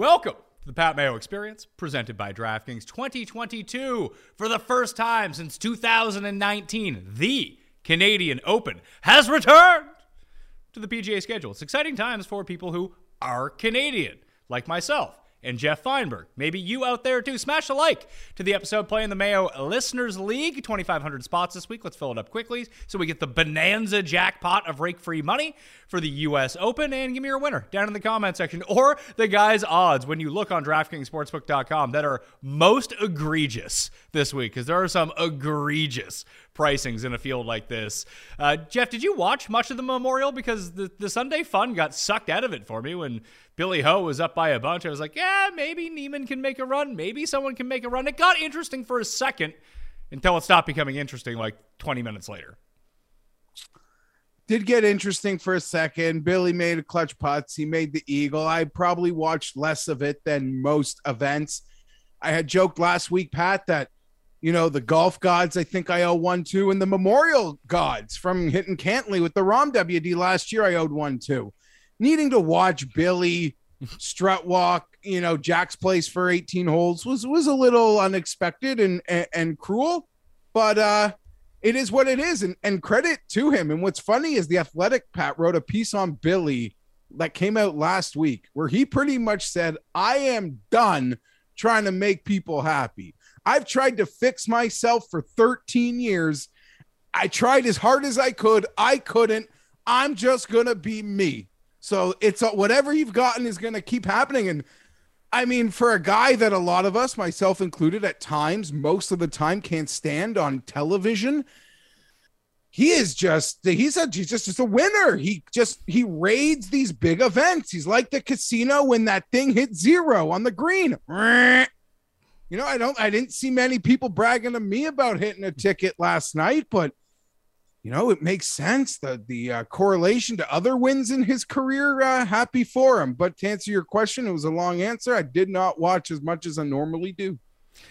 Welcome to the Pat Mayo Experience, presented by DraftKings 2022. For the first time since 2019, the Canadian Open has returned to the PGA schedule. It's exciting times for people who are Canadian, like myself and Jeff Feinberg. Maybe you out there too. Smash a like to the episode playing the Mayo Listeners League. 2,500 spots this week. Let's fill it up quickly so we get the bonanza jackpot of rake free money for the U.S. Open. And give me your winner down in the comment section or the guys' odds when you look on DraftKingsSportsbook.com that are most egregious this week because there are some egregious pricings in a field like this. Uh, Jeff, did you watch much of the Memorial? Because the, the Sunday fun got sucked out of it for me when Billy Ho was up by a bunch. I was like, yeah, maybe Niemann can make a run. Maybe someone can make a run. It got interesting for a second until it stopped becoming interesting like 20 minutes later. Did get interesting for a second. Billy made a clutch putts. He made the eagle. I probably watched less of it than most events. I had joked last week, Pat, that you know, the golf gods, I think I owe one to, and the memorial gods from hitting Cantlay with the Rahm WD last year, I owed one to. Needing to watch Billy strut walk, you know, Jack's place for 18 holes was was a little unexpected and and, and cruel, but uh it is what it is, and, and credit to him. And what's funny is the athletic Pat wrote a piece on Billy that came out last week where he pretty much said, I am done trying to make people happy. I've tried to fix myself for 13 years. I tried as hard as I could. I couldn't. I'm just going to be me. So it's uh, whatever you've gotten is going to keep happening. And I mean, for a guy that a lot of us, myself included, at times, most of the time, can't stand on television, he is just he's a he's just, just a winner. He just he raids these big events. He's like the casino when that thing hit zero on the green. You know, I don't I didn't see many people bragging to me about hitting a ticket last night, but you know, it makes sense. The the uh, correlation to other wins in his career, uh, happy for him. But to answer your question, it was a long answer. I did not watch as much as I normally do.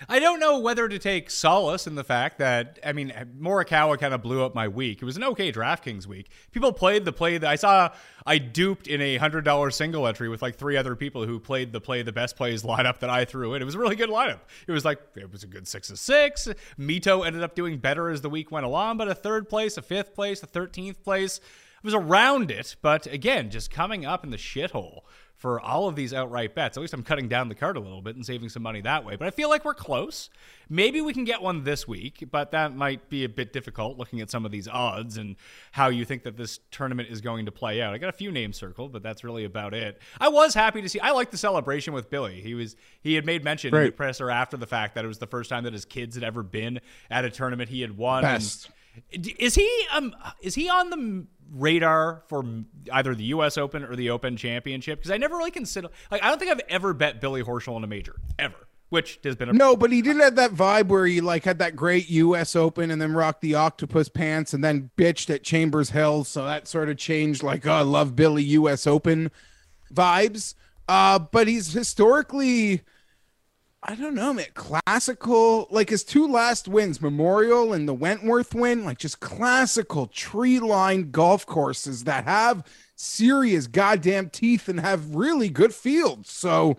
I don't know whether to take solace in the fact that I mean Morikawa kind of blew up my week. It was an okay DraftKings week. People played the play that I saw. I duped in a hundred dollar single entry with like three other people who played the play the best plays lineup that I threw in. It was a really good lineup. It was like it was a good six of six. Mito ended up doing better as the week went along, but a third place, a fifth place, a thirteenth place. It was around it, but again, just coming up in the shithole for all of these outright bets. At least I'm cutting down the card a little bit and saving some money that way. But I feel like we're close. Maybe we can get one this week, but that might be a bit difficult looking at some of these odds and how you think that this tournament is going to play out. I got a few names circled, but that's really about it. I was happy to see. I like the celebration with Billy. He was he had made mention in the presser after the fact that it was the first time that his kids had ever been at a tournament he had won. Best. And is he um is he on the radar for either the U.S. Open or the Open Championship? Because I never really consider. Like, I don't think I've ever bet Billy Horschel in a major ever. Which has been a no, but he did have that vibe where he like had that great U.S. Open and then rocked the octopus pants and then bitched at Chambers Hill, so that sort of changed like oh, I love Billy U.S. Open vibes. Uh, but he's historically I don't know, man. Classical, like his two last wins, Memorial and the Wentworth win, like just classical tree lined golf courses that have serious goddamn teeth and have really good fields. So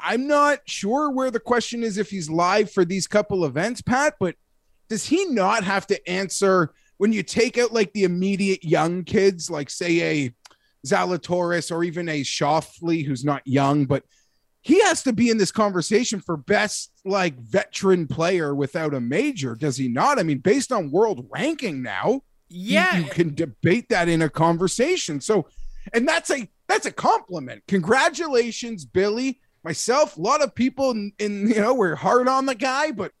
I'm not sure where the question is if he's live for these couple events, Pat, but does he not have to answer when you take out like the immediate young kids, like say a Zalatoris or even a Schauffele who's not young, but he has to be in this conversation for best like veteran player without a major, does he not? I mean, based on world ranking now, you- Yeah. you, can debate that in a conversation. So, and that's a that's a compliment. Congratulations, Billy. Myself, a lot of people in, in you know we're hard on the guy, but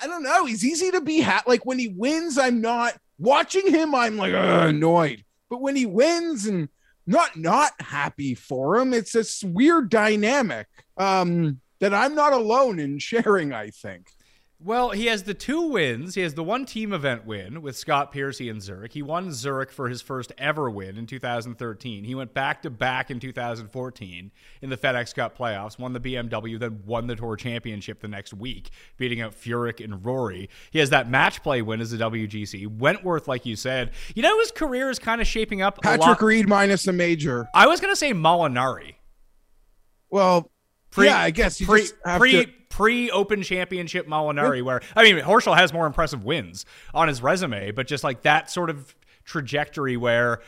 I don't know. He's easy to be ha- like when he wins. I'm not watching him. I'm like annoyed, but when he wins and not not happy for him, it's this weird dynamic um, that I'm not alone in sharing. I think. Well, he has the two wins. He has the one team event win with Scott Piercy in Zurich. He won Zurich for his first ever win in 2013. He went back to back in 2014 in the FedEx Cup playoffs, won the BMW, then won the Tour Championship the next week, beating out Furyk and Rory. He has that match play win as a WGC. Wentworth, like you said, you know his career is kind of shaping up a Patrick. Reed minus a major. I was going to say Molinari. Well, Pre, yeah, I guess pre just have pre to- pre Open Championship Molinari, where I mean Horschel has more impressive wins on his resume, but just like that sort of trajectory where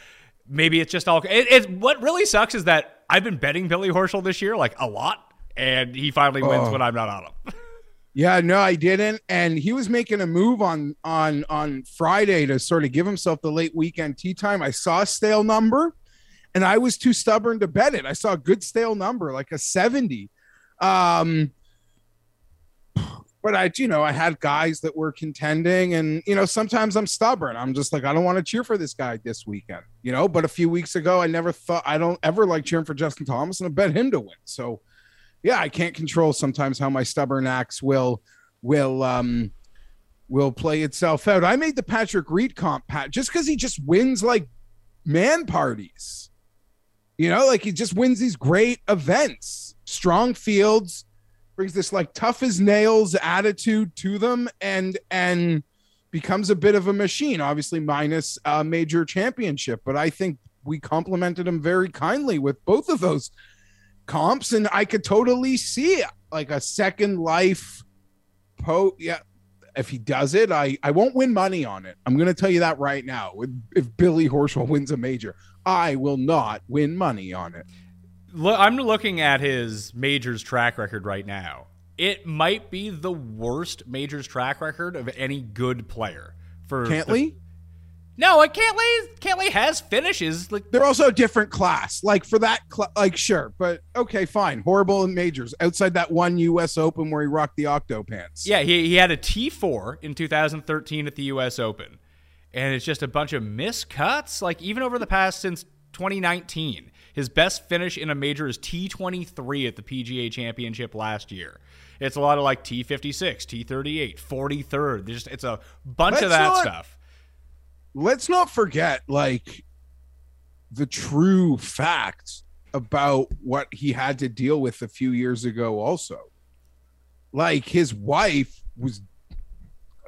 maybe it's just all. It, it what really sucks is that I've been betting Billy Horschel this year like a lot, and he finally wins Oh. when I'm not on him. Yeah, no, I didn't. And he was making a move on on on Friday to sort of give himself the late weekend tea time. I saw a stale number, and I was too stubborn to bet it. I saw a good stale number, like a seventy. Um, but I, you know, I had guys that were contending, and you know, sometimes I'm stubborn. I'm just like, I don't want to cheer for this guy this weekend, you know. But a few weeks ago, I never thought I don't ever like cheering for Justin Thomas, and I bet him to win. So yeah, I can't control sometimes how my stubborn acts will will um will play itself out. I made the Patrick Reed comp pat just because he just wins like man parties. You know, like he just wins these great events, strong fields, brings this like tough as nails attitude to them, and and becomes a bit of a machine. Obviously, minus a major championship, but I think we complimented him very kindly with both of those comps, and I could totally see like a second life. Po, yeah. If he does it, I I won't win money on it. I'm going to tell you that right now. If, if Billy Horschel wins a major, I will not win money on it. Look, I'm looking at his majors track record right now. It might be the worst majors track record of any good player. For the- Cantlay, no, uh, like Cantlay. Cantlay has finishes. Like they're also a different class. Like for that, cl- like sure, but okay, fine. Horrible in majors outside that one U.S. Open where he rocked the octo pants. Yeah, he, he had a T4 in 2013 at the US Open. And it's just a bunch of miscuts. Like, even over the past since 2019, his best finish in a major is T23 at the PGA Championship last year. It's a lot of like T56, T38, 43rd. There's just, it's a bunch of Let's that not- stuff. let's not forget like the true facts about what he had to deal with a few years ago also like his wife was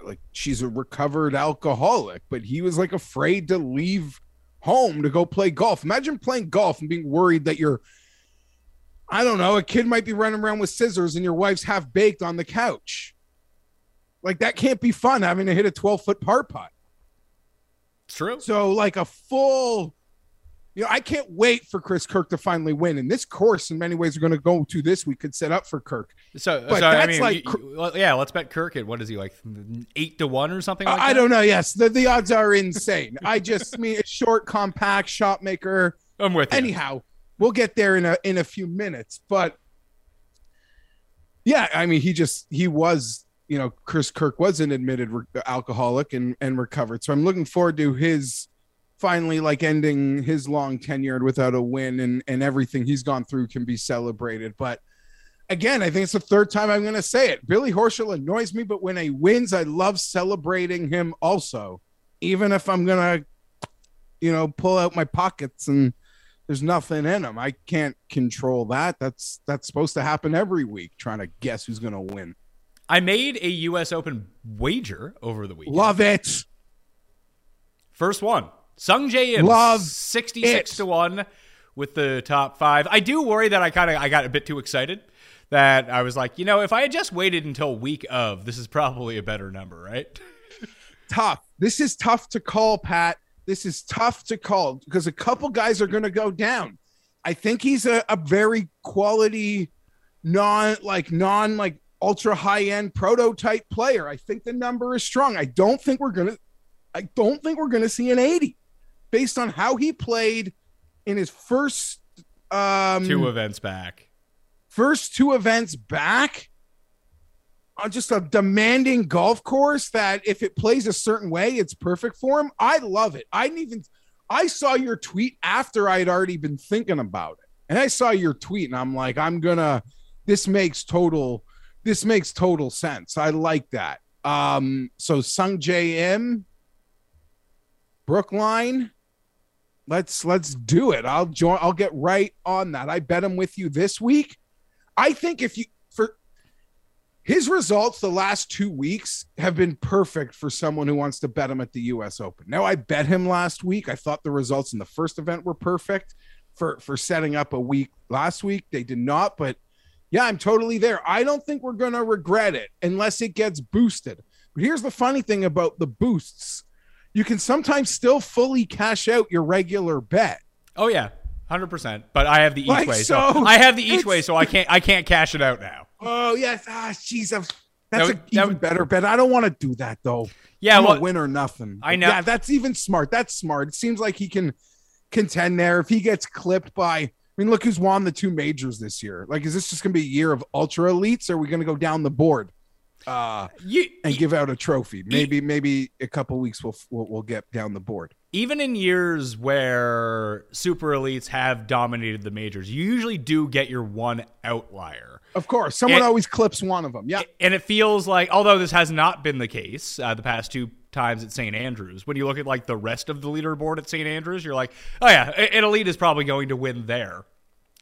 like she's a recovered alcoholic but he was like afraid to leave home to go play golf. Imagine playing golf and being worried that you're i don't know a kid might be running around with scissors and your wife's half baked on the couch. Like that can't be fun having to hit a 12 foot par putt. True. so like a full, you know, I can't wait for Chris Kirk to finally win. And this course, in many ways, we're going to go to this. We could set up for Kirk. So, But so I that's mean, like- you- you- yeah, let's bet Kirk at what is he like eight to one or something like I, I don't know. Yes, the, the odds are insane. I just mean a short, compact shot maker. I'm with you. Anyhow, we'll get there in a in a few minutes. But yeah, I mean, he just he was, you know, Chris Kirk was an admitted re- alcoholic and and recovered. So I'm looking forward to his finally like ending his long tenure without a win and and everything he's gone through can be celebrated. But again, I think it's the third time I'm going to say it. Billy Horschel annoys me, but when he wins, I love celebrating him also, even if I'm going to, you know, pull out my pockets and there's nothing in them. I can't control that. That's that's supposed to happen every week. Trying to guess who's gonna win. I made a U.S. Open wager over the weekend. Love it. First one, Sung Jae Im, Love sixty-six it. to one with the top five. I do worry that I kind of I got a bit too excited. That I was like, you know, if I had just waited until week of, this is probably a better number, right? Tough. This is tough to call, Pat. This is tough to call because a couple guys are gonna go down. I think he's a, a very quality, non like non like ultra high end prototype player. I think the number is strong. I don't think we're gonna I don't think we're gonna see an 80 based on how he played in his first um Two events back. first two events back on just a demanding golf course that if it plays a certain way, it's perfect for him. I love it. I didn't even I saw your tweet after I had already been thinking about it. And I saw your tweet and I'm like, I'm gonna this makes total this makes total sense. I like that. Um so Sung Jae Im Brookline let's let's do it. I'll join I'll get right on that. I bet him with you this week. I think if you for his results the last two weeks have been perfect for someone who wants to bet him at the US Open. Now I bet him last week. I thought the results in the first event were perfect for for setting up a week last week. They did not, but yeah, I'm totally there. I don't think we're to regret it unless it gets boosted. But here's the funny thing about the boosts. You can sometimes still fully cash out your regular bet. Oh yeah, hundred percent. But I have the each Like way, so, so, I have the each way, so I can't I can't cash it out now. Oh yes, ah, jeez, that's That that's would- an even would- better bet. I don't want to do that though. Yeah, I'm well, win or nothing. I know- Yeah, that's even smart. That's smart. It seems like he can contend there. If he gets clipped by, I mean, look who's won the two majors this year. Like, is this just going to be a year of ultra elites? Or are we going to go down the board uh, you, and give out a trophy? Maybe, maybe a couple weeks we'll, we'll we'll get down the board. even in years where super elites have dominated the majors, you usually do get your one outlier. Of course, someone And- always clips one of them. Yeah, And it feels like, although this has not been the case uh, the past two times at St. Andrews, when you look at like the rest of the leaderboard at St. Andrews, you're like, oh yeah, an elite is probably going to win there.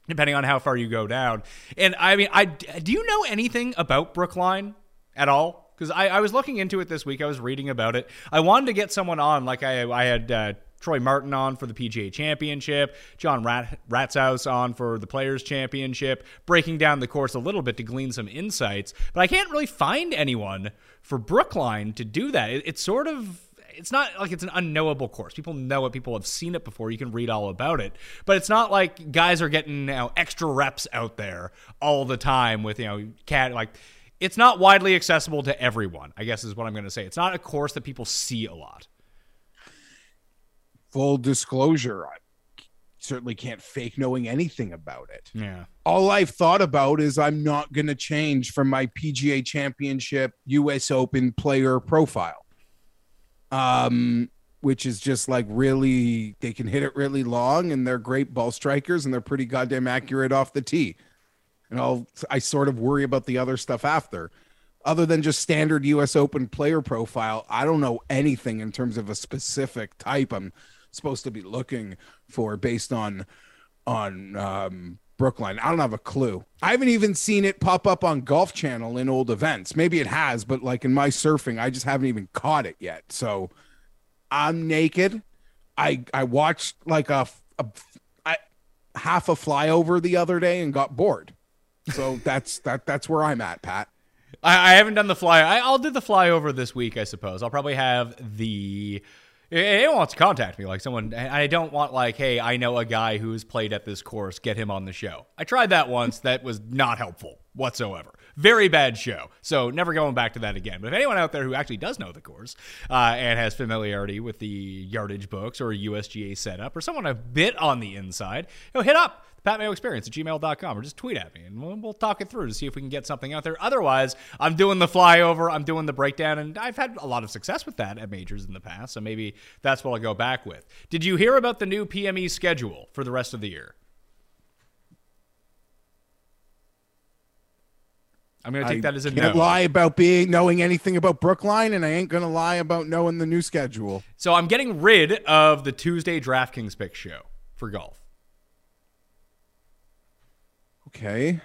Depending on how far you go down, and I mean, I do you know anything about Brookline at all? Because I, I was looking into it this week. I was reading about it. I wanted to get someone on, like I I had uh, Troy Martin on for the PGA Championship, John Rat, Ratzhouse on for the Players Championship, breaking down the course a little bit to glean some insights. But I can't really find anyone for Brookline to do that. It, it's sort of. It's not like it's an unknowable course. People know it. People have seen it before. You can read all about it. But it's not like guys are getting you extra reps out there all the time with, you know, cat like it's not widely accessible to everyone, I guess is what I'm going to say. It's not a course that people see a lot. full disclosure, I certainly can't fake knowing anything about it. Yeah. all I've thought about is I'm not going to change from my PGA Championship US Open player profile. Um which is just like really they can hit it really long and they're great ball strikers and they're pretty goddamn accurate off the tee. And I'll I sort of worry about the other stuff after. Other than just standard US Open player profile, I don't know anything in terms of a specific type I'm supposed to be looking for based on on um, Brookline. I don't have a clue. I haven't even seen it pop up on Golf Channel in old events. Maybe it has, but like in my surfing, I just haven't even caught it yet. So I'm naked. I I watched like a, half a flyover the other day and got bored. So that's that that's where I'm at, Pat. I, I haven't done the fly. I, I'll do the flyover this week, I suppose. I'll probably have the. Anyone wants to contact me, like someone, I don't want like, hey, I know a guy who's played at this course, get him on the show. I tried that once. that was not helpful whatsoever. Very bad show. So never going back to that again. But if anyone out there who actually does know the course uh, and has familiarity with the yardage books or USGA setup or someone a bit on the inside, you know, hit up Pat Mayo Experience at gmail.com or just tweet at me and we'll, we'll talk it through to see if we can get something out there. Otherwise, I'm doing the flyover, I'm doing the breakdown, and I've had a lot of success with that at majors in the past, so maybe that's what I'll go back with. Did you hear about the new PME schedule for the rest of the year? I'm going to take I that as a can't no. lie about being knowing anything about Brookline, and I ain't gonna lie about knowing the new schedule. So I'm getting rid of the Tuesday DraftKings pick show for golf. Okay.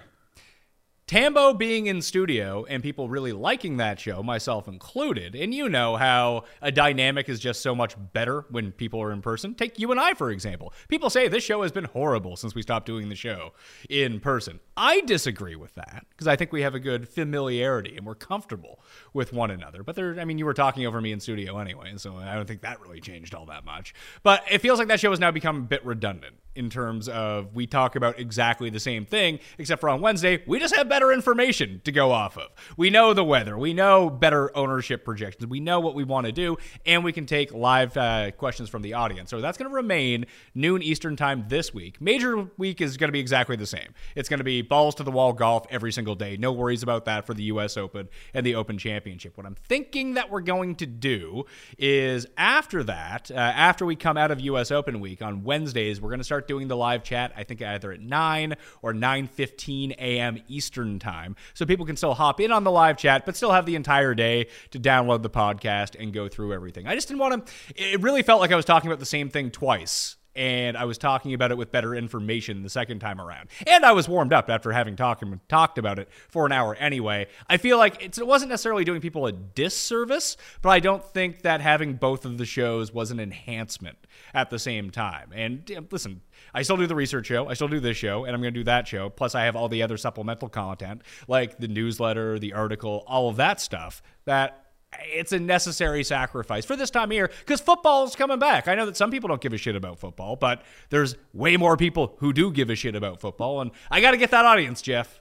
Tambo being in studio and people really liking that show, myself included, and you know how a dynamic is just so much better when people are in person. Take you and I, for example. People say this show has been horrible since we stopped doing the show in person. I disagree with that because I think we have a good familiarity and we're comfortable with one another. But there, I mean, you were talking over me in studio anyway, so I don't think that really changed all that much. But it feels like that show has now become a bit redundant in terms of we talk about exactly the same thing, except for on Wednesday, we just have better information to go off of. We know the weather, we know better ownership projections, we know what we want to do, and we can take live uh, questions from the audience. So that's going to remain noon Eastern time this week. Major week is going to be exactly the same. It's going to be balls to the wall golf every single day. No worries about that for the U.S. Open and the Open Championship. What I'm thinking that we're going to do is after that, uh, after we come out of U.S. Open week on Wednesdays, we're going to start doing the live chat. I think either at 9 or 9:15 a.m. Eastern time, so people can still hop in on the live chat, but still have the entire day to download the podcast and go through everything. I just didn't want to. It really felt like I was talking about the same thing twice and I was talking about it with better information the second time around. And I was warmed up after having talked talked about it for an hour anyway. I feel like it wasn't necessarily doing people a disservice, but I don't think that having both of the shows was an enhancement at the same time. And listen, I still do the research show, I still do this show, and I'm going to do that show. Plus, I have all the other supplemental content like the newsletter, the article, all of that stuff that it's a necessary sacrifice for this time of year because football's coming back. I know that some people don't give a shit about football, but there's way more people who do give a shit about football, and I got to get that audience, Jeff.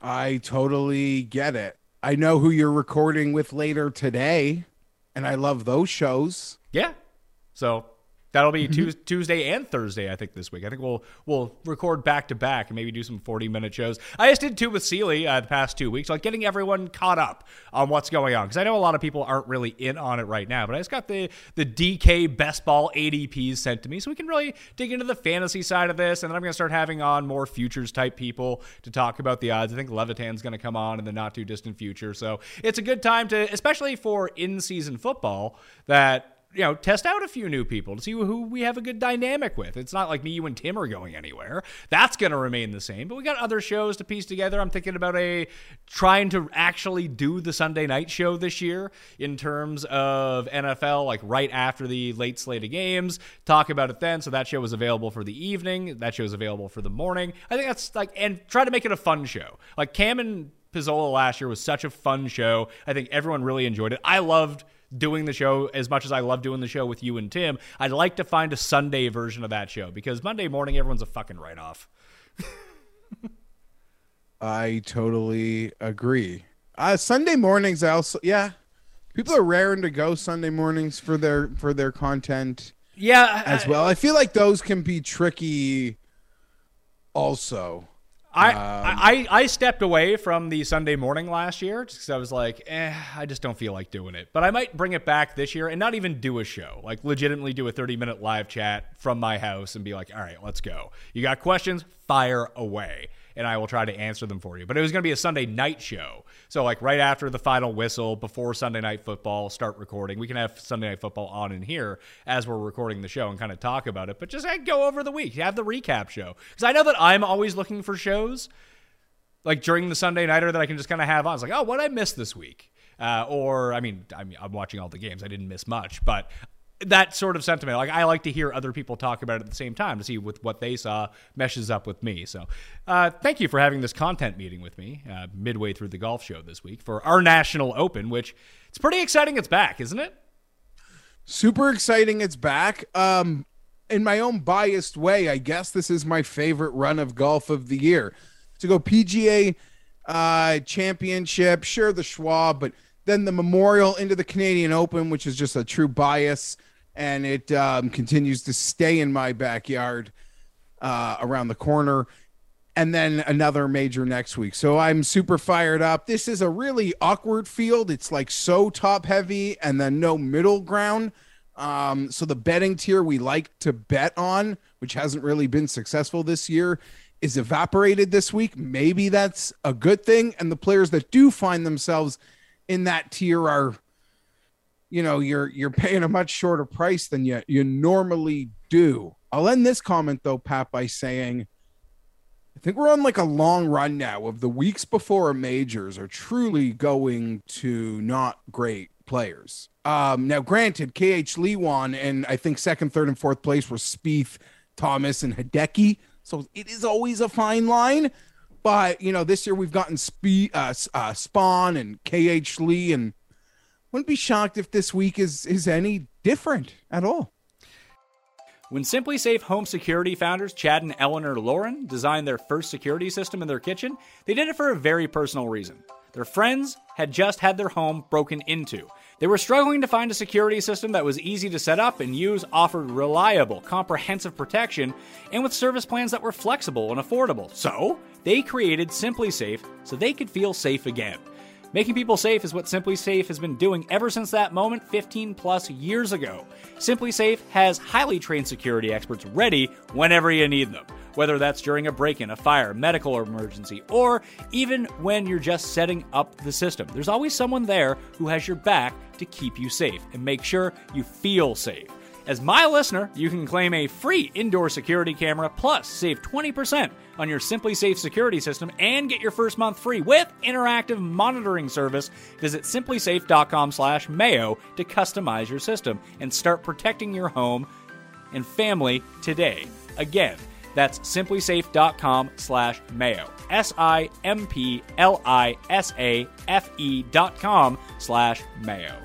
I totally get it. I know who you're recording with later today, and I love those shows. Yeah. So That'll be mm-hmm. Tuesday and Thursday, I think, this week. I think we'll we'll record back to back and maybe do some 40 minute shows. I just did two with Seely uh, the past two weeks, like getting everyone caught up on what's going on. Because I know a lot of people aren't really in on it right now, but I just got the, the DK best ball ADPs sent to me so we can really dig into the fantasy side of this. And then I'm going to start having on more futures type people to talk about the odds. I think Levitan's going to come on in the not too distant future. So it's a good time to, especially for in season football, that you know, test out a few new people to see who we have a good dynamic with. It's not like me, you, and Tim are going anywhere. That's going to remain the same. But we got other shows to piece together. I'm thinking about a trying to actually do the Sunday night show this year in terms of NFL, like right after the late slate of games. Talk about it then. So that show was available for the evening. That show is available for the morning. I think that's like, and try to make it a fun show. Like Cam and Pizzola last year was such a fun show. I think everyone really enjoyed it. I loved doing the show as much as I love doing the show with you and Tim. I'd like to find a Sunday version of that show because Monday morning everyone's a fucking write off. I totally agree. Uh, Sunday mornings, I also yeah, people are raring to go Sunday mornings for their for their content. Yeah, as well. I feel like those can be tricky. Also, I, um, I I stepped away from the Sunday morning last year because I was like, eh, I just don't feel like doing it. But I might bring it back this year and not even do a show, like legitimately do a 30 minute live chat from my house and be like, all right, let's go. You got questions? Fire away and I will try to answer them for you. But it was going to be a Sunday night show. So, like, right after the final whistle, before Sunday night football, start recording. We can have Sunday night football on in here as we're recording the show and kind of talk about it. But just like, go over the week, have the recap show. Because I know that I'm always looking for shows like during the Sunday nighter that I can just kind of have on. It's like, oh, what I missed this week? Uh, or I mean, I mean, I'm watching all the games. I didn't miss much, but that sort of sentiment. Like I like to hear other people talk about it at the same time to see with what they saw meshes up with me. So, uh, thank you for having this content meeting with me uh, midway through the golf show this week for our national open, which it's pretty exciting. It's back, isn't it? Super exciting. It's back. Um, in my own biased way, I guess this is my favorite run of golf of the year. To go PGA uh, Championship, sure the Schwab, but then the Memorial into the Canadian Open, which is just a true bias, and it um, continues to stay in my backyard uh, around the corner. And then another major next week. So I'm super fired up. This is a really awkward field. It's like so top heavy and then no middle ground. Um, so the betting tier we like to bet on, which hasn't really been successful this year, is evaporated this week. Maybe that's a good thing. And the players that do find themselves in that tier are you know you're you're paying a much shorter price than you you normally do i'll end this comment though pat by saying I think we're on like a long run now of the weeks before majors are truly going to not great players. Um, now, granted, KH Lee won, and I think second, third, and fourth place were Spieth, Thomas, and Hideki. So it is always a fine line. But you know, this year we've gotten Spe- uh, uh, Spaun and KH Lee, and wouldn't be shocked if this week is is any different at all. When SimpliSafe Home Security founders Chad and Eleanor Laurans designed their first security system in their kitchen, they did it for a very personal reason. Their friends had just had their home broken into. They were struggling to find a security system that was easy to set up and use, offered reliable, comprehensive protection, and with service plans that were flexible and affordable. So, they created SimpliSafe so they could feel safe again. Making people safe is what SimpliSafe has been doing ever since that moment 15 plus years ago. SimpliSafe has highly trained security experts ready whenever you need them, whether that's during a break in, a fire, medical emergency, or even when you're just setting up the system. There's always someone there who has your back to keep you safe and make sure you feel safe. As my listener, you can claim a free indoor security camera plus save 20% on your SimpliSafe security system and get your first month free with interactive monitoring service. Visit simplisafe.com/mayo to customize your system and start protecting your home and family today. Again, that's simplisafe.com/mayo. S I M P L I S A F E dot com slash mayo.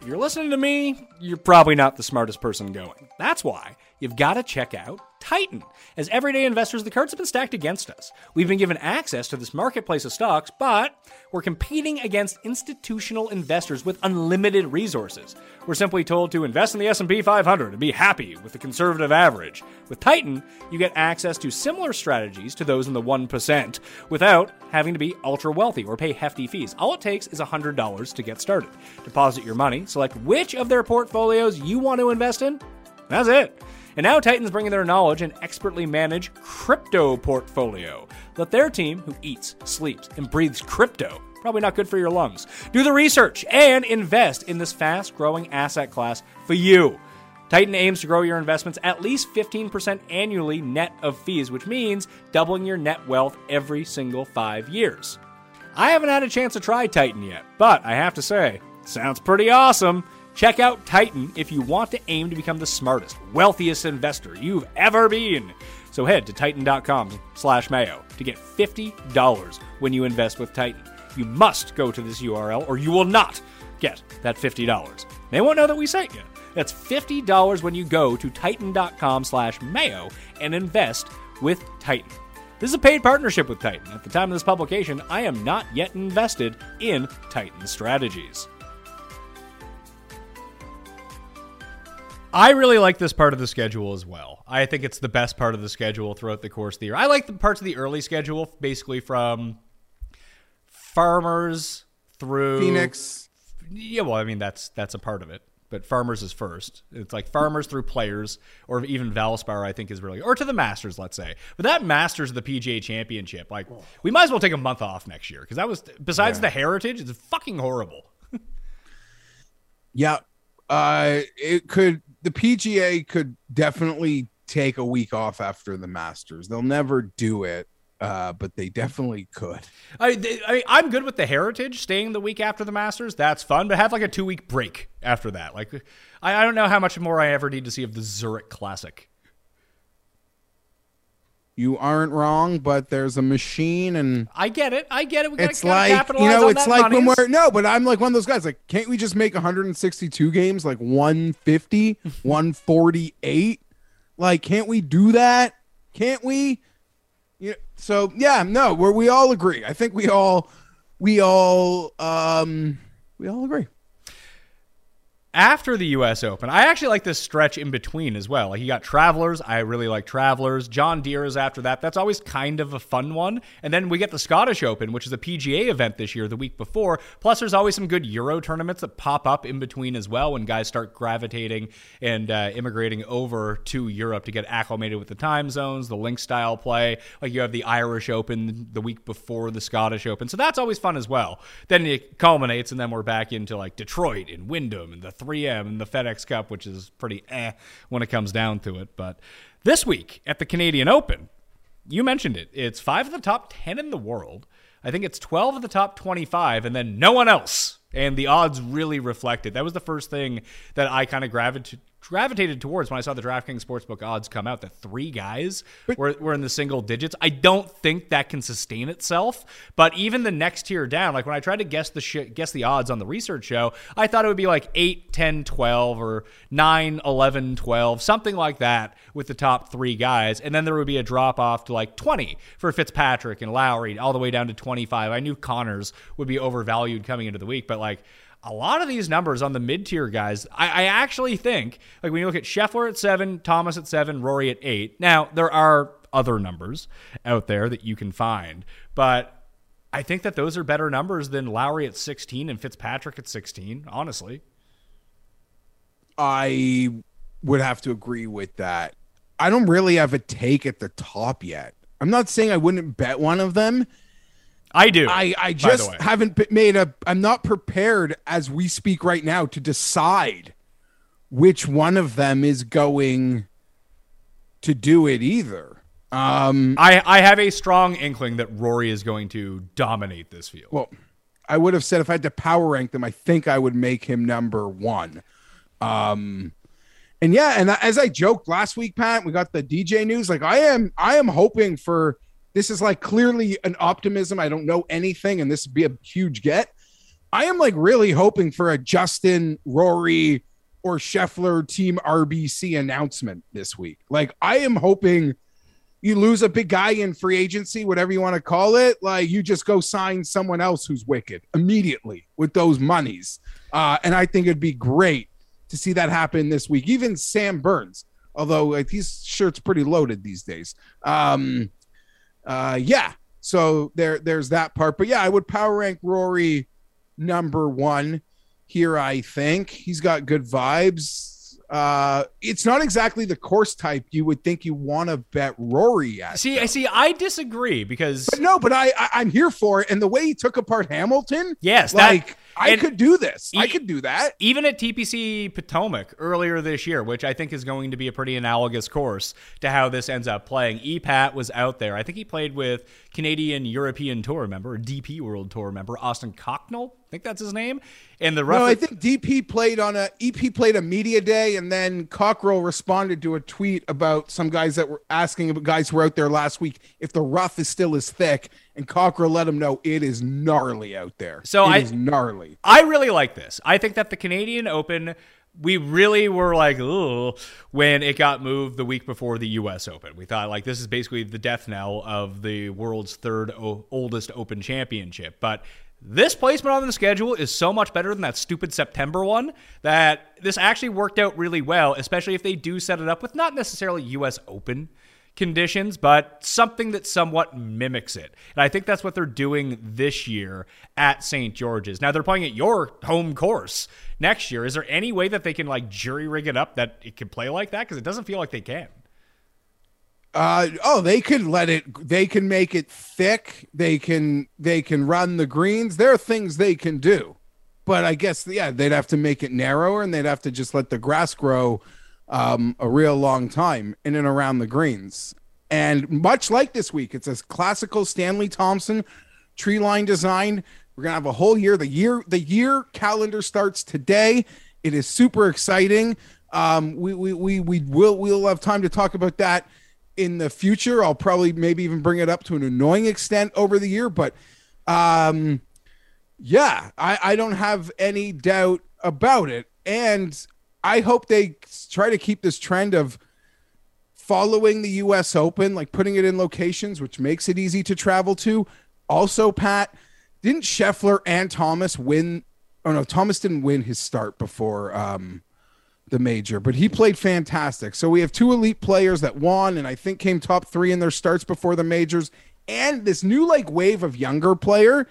If you're listening to me, you're probably not the smartest person going. That's why you've got to check out Titan. As everyday investors, the cards have been stacked against us. We've been given access to this marketplace of stocks, but we're competing against institutional investors with unlimited resources. We're simply told to invest in the S&P 500 and be happy with the conservative average. With Titan, you get access to similar strategies to those in the 1% without having to be ultra wealthy or pay hefty fees. All it takes is $100 to get started. Deposit your money, select which of their portfolios you want to invest in. That's it. And now Titan's bringing their knowledge and expertly manage crypto portfolio. Let their team, who eats, sleeps, and breathes crypto, probably not good for your lungs, do the research and invest in this fast growing asset class for you. Titan aims to grow your investments at least 15% annually net of fees, which means doubling your net wealth every single five years. I haven't had a chance to try Titan yet, but I have to say, sounds pretty awesome. Check out Titan if you want to aim to become the smartest, wealthiest investor you've ever been. So head to titan.com slash mayo to get $50 when you invest with Titan. You must go to this URL or you will not get that $50. They won't know that we sent you. That's $50 when you go to titan.com slash mayo and invest with Titan. This is a paid partnership with Titan. At the time of this publication, I am not yet invested in Titan strategies. I really like this part of the schedule as well. I think it's the best part of the schedule throughout the course of the year. I like the parts of the early schedule, basically from Farmers through Phoenix. Yeah, well, I mean that's that's a part of it, but Farmers is first. It's like Farmers through Players, or even Valspar. I think is really, or to the Masters, let's say. But that Masters of the PGA Championship, like we might as well take a month off next year because that was besides the Heritage, it's fucking horrible. Yeah. Uh it could the PGA could definitely take a week off after the Masters. They'll never do it. Uh, but they definitely could. I, they- I I'm good with the Heritage staying the week after the Masters. That's fun, but have like a two week break after that. Like, I, I don't know how much more I ever need to see of the Zurich Classic. You aren't wrong, but there's a machine and I get it. I get it. We gotta, it's gotta like you know, it's like when we're no, but I'm like one of those guys. Like, can't we just make 162 games like 150, 148? Like, can't we do that? Can't we? Yeah. So yeah, no, where we all agree. I think we all, we all, um, we all agree. After the U.S. Open. I actually like this stretch in between as well. Like you got Travelers. I really like Travelers. John Deere is after that. That's always kind of a fun one. And then we get the Scottish Open, which is a PGA event this year, the week before. Plus, there's always some good Euro tournaments that pop up in between as well when guys start gravitating and uh, immigrating over to Europe to get acclimated with the time zones, the link style play. Like you have the Irish Open the week before the Scottish Open. So that's always fun as well. Then it culminates, and then we're back into like Detroit and Wyndham and the 3M and the FedEx Cup, which is pretty eh when it comes down to it. But this week at the Canadian Open, you mentioned it. It's five of the top 10 in the world. I think it's 12 of the top 25, and then no one else. And the odds really reflected. That was the first thing that I kind of gravitated gravitated towards when I saw the DraftKings Sportsbook odds come out that three guys were, were in the single digits. I don't think that can sustain itself. But even the next tier down, like when I tried to guess the sh- guess the odds on the research show, I thought it would be like 8, 10, 12 or 9, 11, 12, something like that with the top three guys. And then there would be a drop off to like 20 for Fitzpatrick and Lowry, all the way down to 25. I knew Conners would be overvalued coming into the week, but like a lot of these numbers on the mid tier guys, I, I, actually think, like when you look at Scheffler at seven, Thomas at seven, Rory at eight. Now, there are other numbers out there that you can find, but I think that those are better numbers than Lowry at 16 and Fitzpatrick at 16, honestly. I would have to agree with that. I don't really have a take at the top yet. I'm not saying I wouldn't bet one of them I do. I, I just haven't made a. I'm not prepared as we speak right now to decide which one of them is going to do it either. Um, I I have a strong inkling that Rory is going to dominate this field. Well, I would have said if I had to power rank them, I think I would make him number one. Um, and yeah, and as I joked last week, Pat, we got the DJ news. Like I am, I am hoping for this is like clearly an optimism. I don't know anything, and this would be a huge get. I am like really hoping for a Justin, Rory, or Scheffler team RBC announcement this week. Like, I am hoping you lose a big guy in free agency, whatever you want to call it. Like, you just go sign someone else who's wicked immediately with those monies. Uh, and I think it'd be great to see that happen this week. Even Sam Burns, although like his shirt's pretty loaded these days. Um, uh, yeah. So there, there's that part. But yeah, I would power rank Rory number one here. I think he's got good vibes. Uh, it's not exactly the course type you would think you want to bet Rory at. See, I see. I disagree because but no, but I, I am here for it. And the way he took apart Hamilton, yes, like. That- I and could do this. E- I could do that. Even at TPC Potomac earlier this year, which I think is going to be a pretty analogous course to how this ends up playing. EPAT was out there. I think he played with Canadian European Tour member, DP World Tour member, Austin Cockerill. I think that's his name. And the rough- No, I think DP played on a EP played a media day, and then Cockerill responded to a tweet about some guys that were asking about guys who were out there last week if the rough is still as thick and Cockerill let him know it is gnarly out there. So it I is gnarly. I really like this. I think that the Canadian Open we really were like, ooh, when it got moved the week before the U.S. Open. We thought like this is basically the death knell of the world's third o- oldest Open championship. But this placement on the schedule is so much better than that stupid September one that this actually worked out really well, especially if they do set it up with not necessarily U.S. Open conditions, but something that somewhat mimics it. And I think that's what they're doing this year at St. George's. Now they're playing at your home course next year. Is there any way that they can like jury rig it up that it can play like that? Because it doesn't feel like they can. Uh oh, they can let it. They can make it thick. They can they can run the greens. There are things they can do, but I guess yeah, they'd have to make it narrower and they'd have to just let the grass grow um, a real long time in and around the greens. And much like this week, it's a classical Stanley Thompson tree line design. We're gonna have a whole year. The year the year calendar starts today. It is super exciting. Um, we we we we will we'll have time to talk about that in the future. I'll probably maybe even bring it up to an annoying extent over the year, but um, yeah, I I don't have any doubt about it. And I hope they try to keep this trend of following the US Open, like putting it in locations which makes it easy to travel to. Also, Pat, didn't Scheffler and Thomas win? Oh no, Thomas didn't win his start before um, the major, but he played fantastic. So we have two elite players that won and I think came top three in their starts before the majors. And this new like wave of younger player,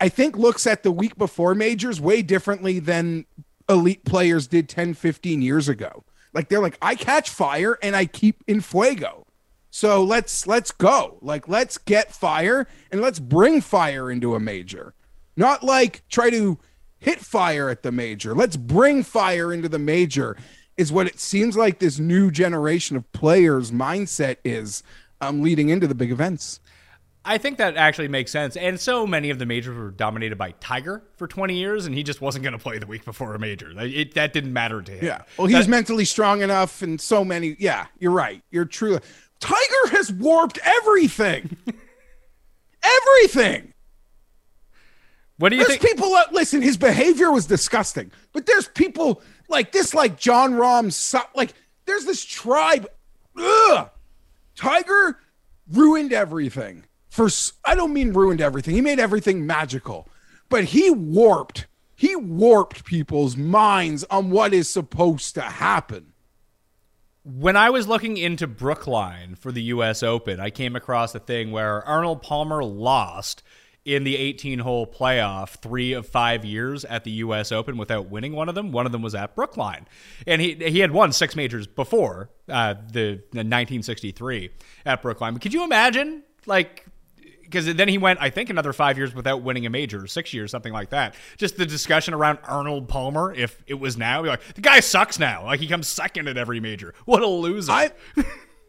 I think looks at the week before majors way differently than elite players did 10, 15 years ago. Like they're like, I catch fire and I keep in fuego. So let's let's go. Like let's get fire and let's bring fire into a major. Not like try to hit fire at the major. Let's bring fire into the major is what it seems like this new generation of players mindset is. um, leading into the big events. I think that actually makes sense. And so many of the majors were dominated by Tiger for 20 years, and he just wasn't going to play the week before a major. It, that didn't matter to him. Yeah. Well, he's That- mentally strong enough, and so many. Yeah, you're right. You're true. Tiger has warped everything. everything. What do you There's think? people that listen. His behavior was disgusting, but there's people like this, like John so- Like there's this tribe. Ugh. Tiger ruined everything. For I don't mean ruined everything. He made everything magical, but he warped. He warped people's minds on what is supposed to happen. When I was looking into Brookline for the U.S. Open, I came across a thing where Arnold Palmer lost in the 18 hole playoff three of five years at the U.S. Open without winning one of them. One of them was at Brookline. And he, he had won six majors before uh, the, the 1963 at Brookline. But could you imagine, like, because then he went, I think, another five years without winning a major, six years, something like that. Just the discussion around Arnold Palmer, if it was now, be like the guy sucks now. Like he comes second at every major. What a loser! I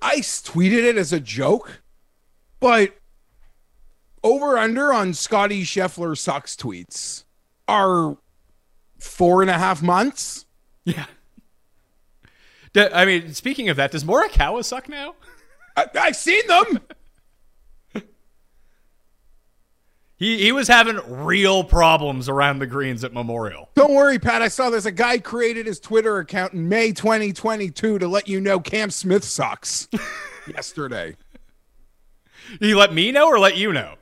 I tweeted it as a joke, but over under on Scottie Scheffler sucks tweets are four and a half months. yeah. D- I mean, speaking of that, does Morikawa suck now? I, I've seen them. He he was having real problems around the greens at Memorial. Don't worry, Pat. I saw there's a guy created his Twitter account in May 2022 to let you know Cam Smith sucks. Yesterday, He let me know or let you know?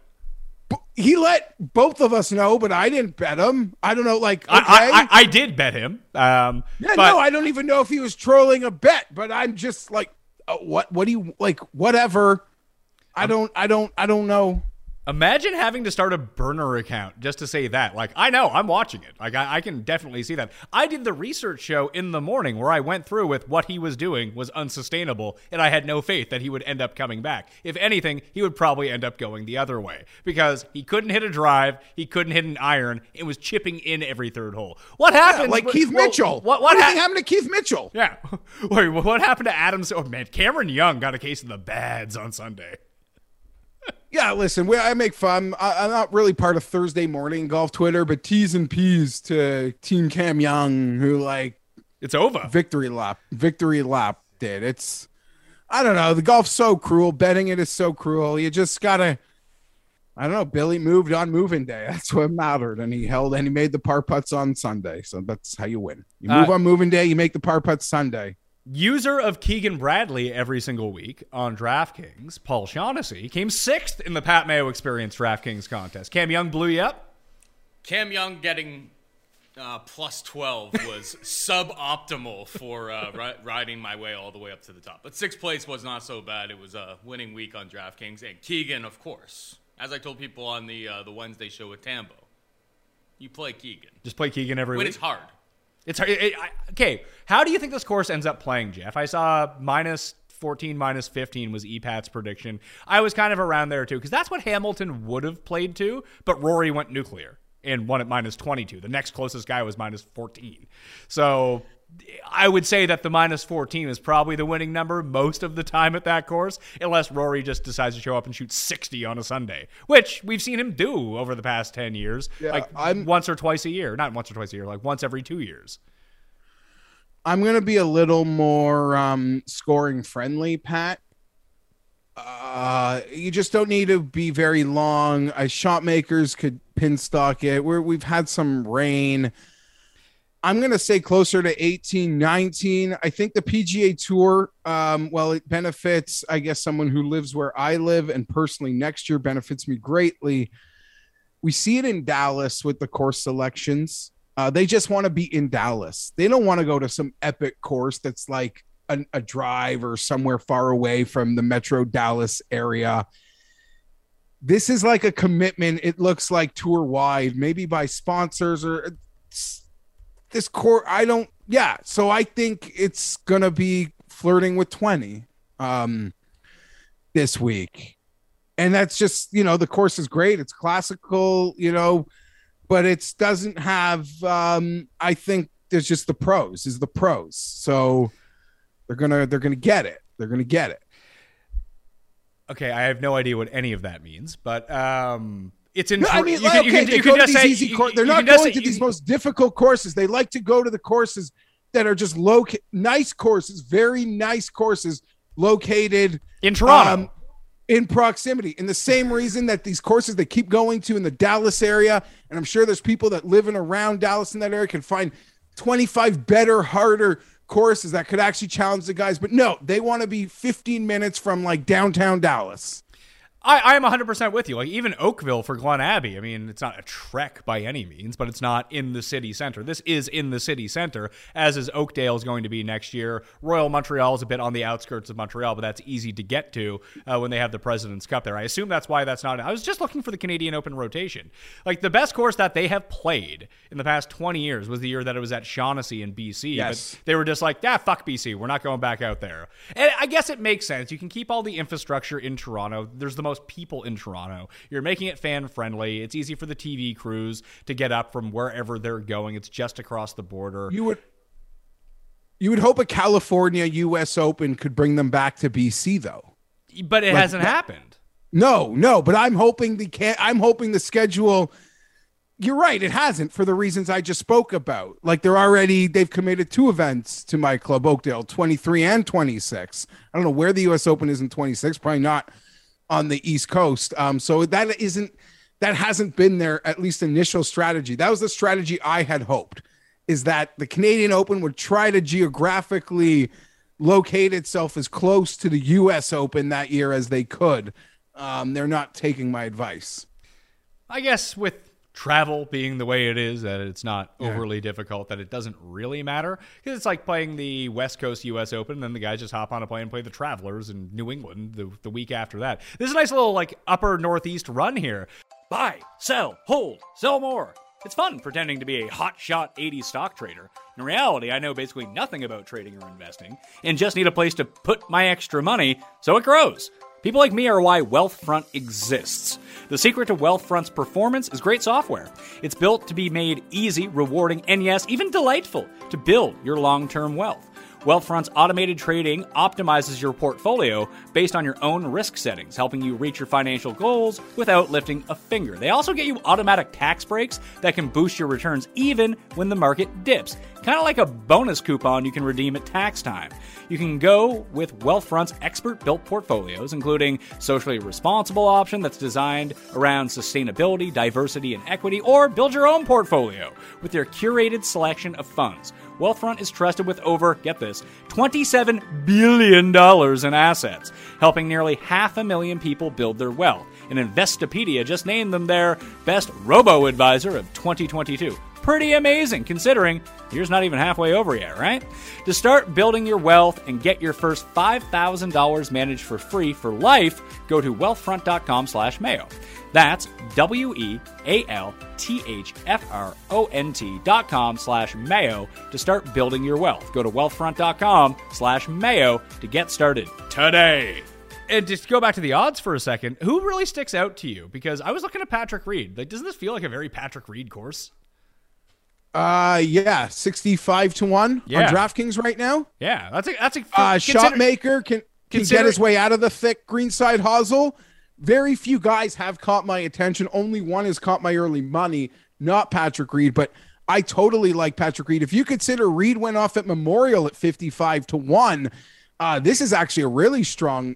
He let both of us know, but I didn't bet him. I don't know, like okay. I, I, I, did bet him. Um, Yeah, but no, I don't even know if he was trolling a bet, but I'm just like, uh, what? What do you like? Whatever. I don't. I don't. I don't know. Imagine having to start a burner account just to say that. Like, I know, I'm watching it. Like, I, I can definitely see that. I did the research show in the morning where I went through with what he was doing was unsustainable, and I had no faith that he would end up coming back. If anything, he would probably end up going the other way because he couldn't hit a drive, he couldn't hit an iron, it was chipping in every third hole. What happened? like Keith Mitchell. What, what what do you hap- think happened to Keith Mitchell? Yeah. Wait, what happened to Adams? Oh, man, Cameron Young got a case of the bads on Sunday. Yeah, listen, we, I make fun. I, I'm not really part of Thursday morning golf Twitter, but T's and P's to Team Cam Young, who like It's over. victory lap, victory lap did. It's, I don't know. The golf's so cruel. Betting it is so cruel. You just gotta. I don't know. Billy moved on moving day. That's what mattered, and he held and he made the par putts on Sunday. So that's how you win. You move Uh, on moving day. You make the par putts Sunday. User of Keegan Bradley every single week on DraftKings, Paul Shaughnessy, came sixth in the Pat Mayo Experience DraftKings contest. Cam Young blew you up. Cam Young getting uh, plus 12 was suboptimal for uh, ri- riding my way all the way up to the top. But sixth place was not so bad. It was a winning week on DraftKings. And Keegan, of course, as I told people on the uh, the Wednesday show with Tambo, you play Keegan. Just play Keegan every When week. it's hard. It's. It, it- I- okay, how do you think this course ends up playing, Jeff? I saw minus 14, minus 15 was EPAT's prediction. I was kind of around there too, because that's what Hamilton would have played to, but Rory went nuclear and won at minus 22. The next closest guy was minus 14. So I would say that the minus 14 is probably the winning number most of the time at that course, unless Rory just decides to show up and shoot 60 on a Sunday, which we've seen him do over the past 10 years, like I'm- once or twice a year. Not once or twice a year, like once every two years. I'm gonna be a little more um, scoring friendly, Pat. Uh, you just don't need to be very long. Uh, shot makers could pin stock it. We're, we've had some rain. I'm gonna say closer to 18, 19. I think the PGA Tour, um, well, it benefits, I guess, someone who lives where I live, and personally, next year benefits me greatly. We see it in Dallas with the course selections. Uh, they just want to be in Dallas. They don't want to go to some epic course that's like a drive or somewhere far away from the Metro Dallas area. This is like a commitment. It looks like tour wide, maybe by sponsors or this court. I don't. Yeah. So I think it's gonna be flirting with twenty um, this week, and that's just you know the course is great. It's classical. You know but it doesn't have um i think there's just the pros is the pros so they're gonna they're gonna get it they're gonna get it Okay, I have no idea what any of that means, but um, it's in. No, I mean, you can, okay, you can, they you can just say easy you- you They're not going say- to these most difficult courses. They like to go to the courses that are just low, nice courses, very nice courses located in Toronto. um, in proximity. In the same reason that these courses they keep going to in the Dallas area, and I'm sure there's people that live in around Dallas in that area can find 25 better, harder courses that could actually challenge the guys. But no, they want to be 15 minutes from like downtown Dallas. I, I am 100% with you. Like, even Oakville for Glen Abbey, I mean, it's not a trek by any means, but it's not in the city center. This is in the city center, as is Oakdale is going to be next year. Royal Montreal is a bit on the outskirts of Montreal, but that's easy to get to uh, when they have the President's Cup there. I assume that's why that's not. I was just looking for the Canadian Open rotation. Like, the best course that they have played in the past 20 years was the year that it was at Shaughnessy in BC. Yes. But they were just like, yeah, fuck BC. We're not going back out there. And I guess it makes sense. You can keep all the infrastructure in Toronto. There's the most people in Toronto. You're making it fan friendly. It's easy for the TV crews to get up from wherever they're going. It's just across the border. You would you would hope a California US Open could bring them back to BC though. but it Like, hasn't happened. No, no, but I'm hoping the can I'm hoping the schedule you're right, it hasn't for the reasons I just spoke about. Like they're already they've committed two events to my club Oakdale, 23 and 26. I don't know where the US Open is in 26, probably not on the East Coast. Um so that isn't that hasn't been their at least initial strategy. That was the strategy I had hoped is that the Canadian Open would try to geographically locate itself as close to the US Open that year as they could. Um, they're not taking my advice. I guess with travel being the way it is, that it's not overly difficult, that it doesn't really matter. Because it's like playing the West Coast U.S. Open, and then the guys just hop on a plane and play the Travelers in New England the, the week after that. This is a nice little like upper Northeast run here. Buy, sell, hold, sell more. It's fun pretending to be a hotshot 80s stock trader. In reality, I know basically nothing about trading or investing, and just need a place to put my extra money so it grows. People like me are why Wealthfront exists. The secret to Wealthfront's performance is great software. It's built to be made easy, rewarding, and yes, even delightful to build your long term wealth. Wealthfront's automated trading optimizes your portfolio based on your own risk settings, helping you reach your financial goals without lifting a finger. They also get you automatic tax breaks that can boost your returns even when the market dips. Kind of like a bonus coupon you can redeem at tax time. You can go with Wealthfront's expert built portfolios, including socially responsible option that's designed around sustainability, diversity, and equity, or build your own portfolio with their curated selection of funds. Wealthfront is trusted with over, get this, $27 billion in assets, helping nearly half a million people build their wealth. And Investopedia just named them their best robo advisor of 2022. Pretty amazing considering year's not even halfway over yet, right? To start building your wealth and get your first $5,000 managed for free for life, go to wealthfront.com slash mayo. That's W-E-A-L-T-H-F-R-O-N-T dot com slash mayo to start building your wealth. Go to wealthfront.com slash mayo to get started today. And just go back to the odds for a second. Who really sticks out to you? Because I was looking at Patrick Reed. Like, doesn't this feel like a very Patrick Reed course? Uh, yeah, 65 to 1 Yeah. on DraftKings right now. Yeah, that's a that's a Uh, consider- shot maker can, can consider- get his way out of the thick greenside hosel. Very few guys have caught my attention. Only one has caught my early money, not Patrick Reed, but I totally like Patrick Reed. If you consider Reed went off at Memorial at 55 to 1, uh, this is actually a really strong, I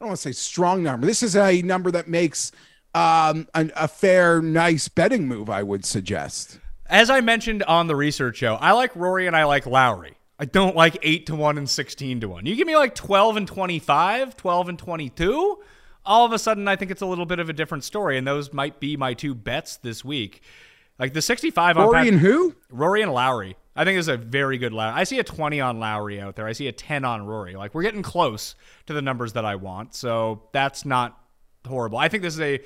don't want to say strong number. This is a number that makes um, an, a fair, nice betting move, I would suggest. As I mentioned on the research show, I like Rory and I like Lowry. I don't like 8 to 1 and 16 to 1. You give me like 12 and 25, 12 and 22, all of a sudden I think it's a little bit of a different story and those might be my two bets this week. Like the 65 on Rory Pat- and who? Rory and Lowry. I think is a very good Lowry. I see a 20 on Lowry out there. I see a 10 on Rory. Like we're getting close to the numbers that I want. So that's not horrible. I think this is a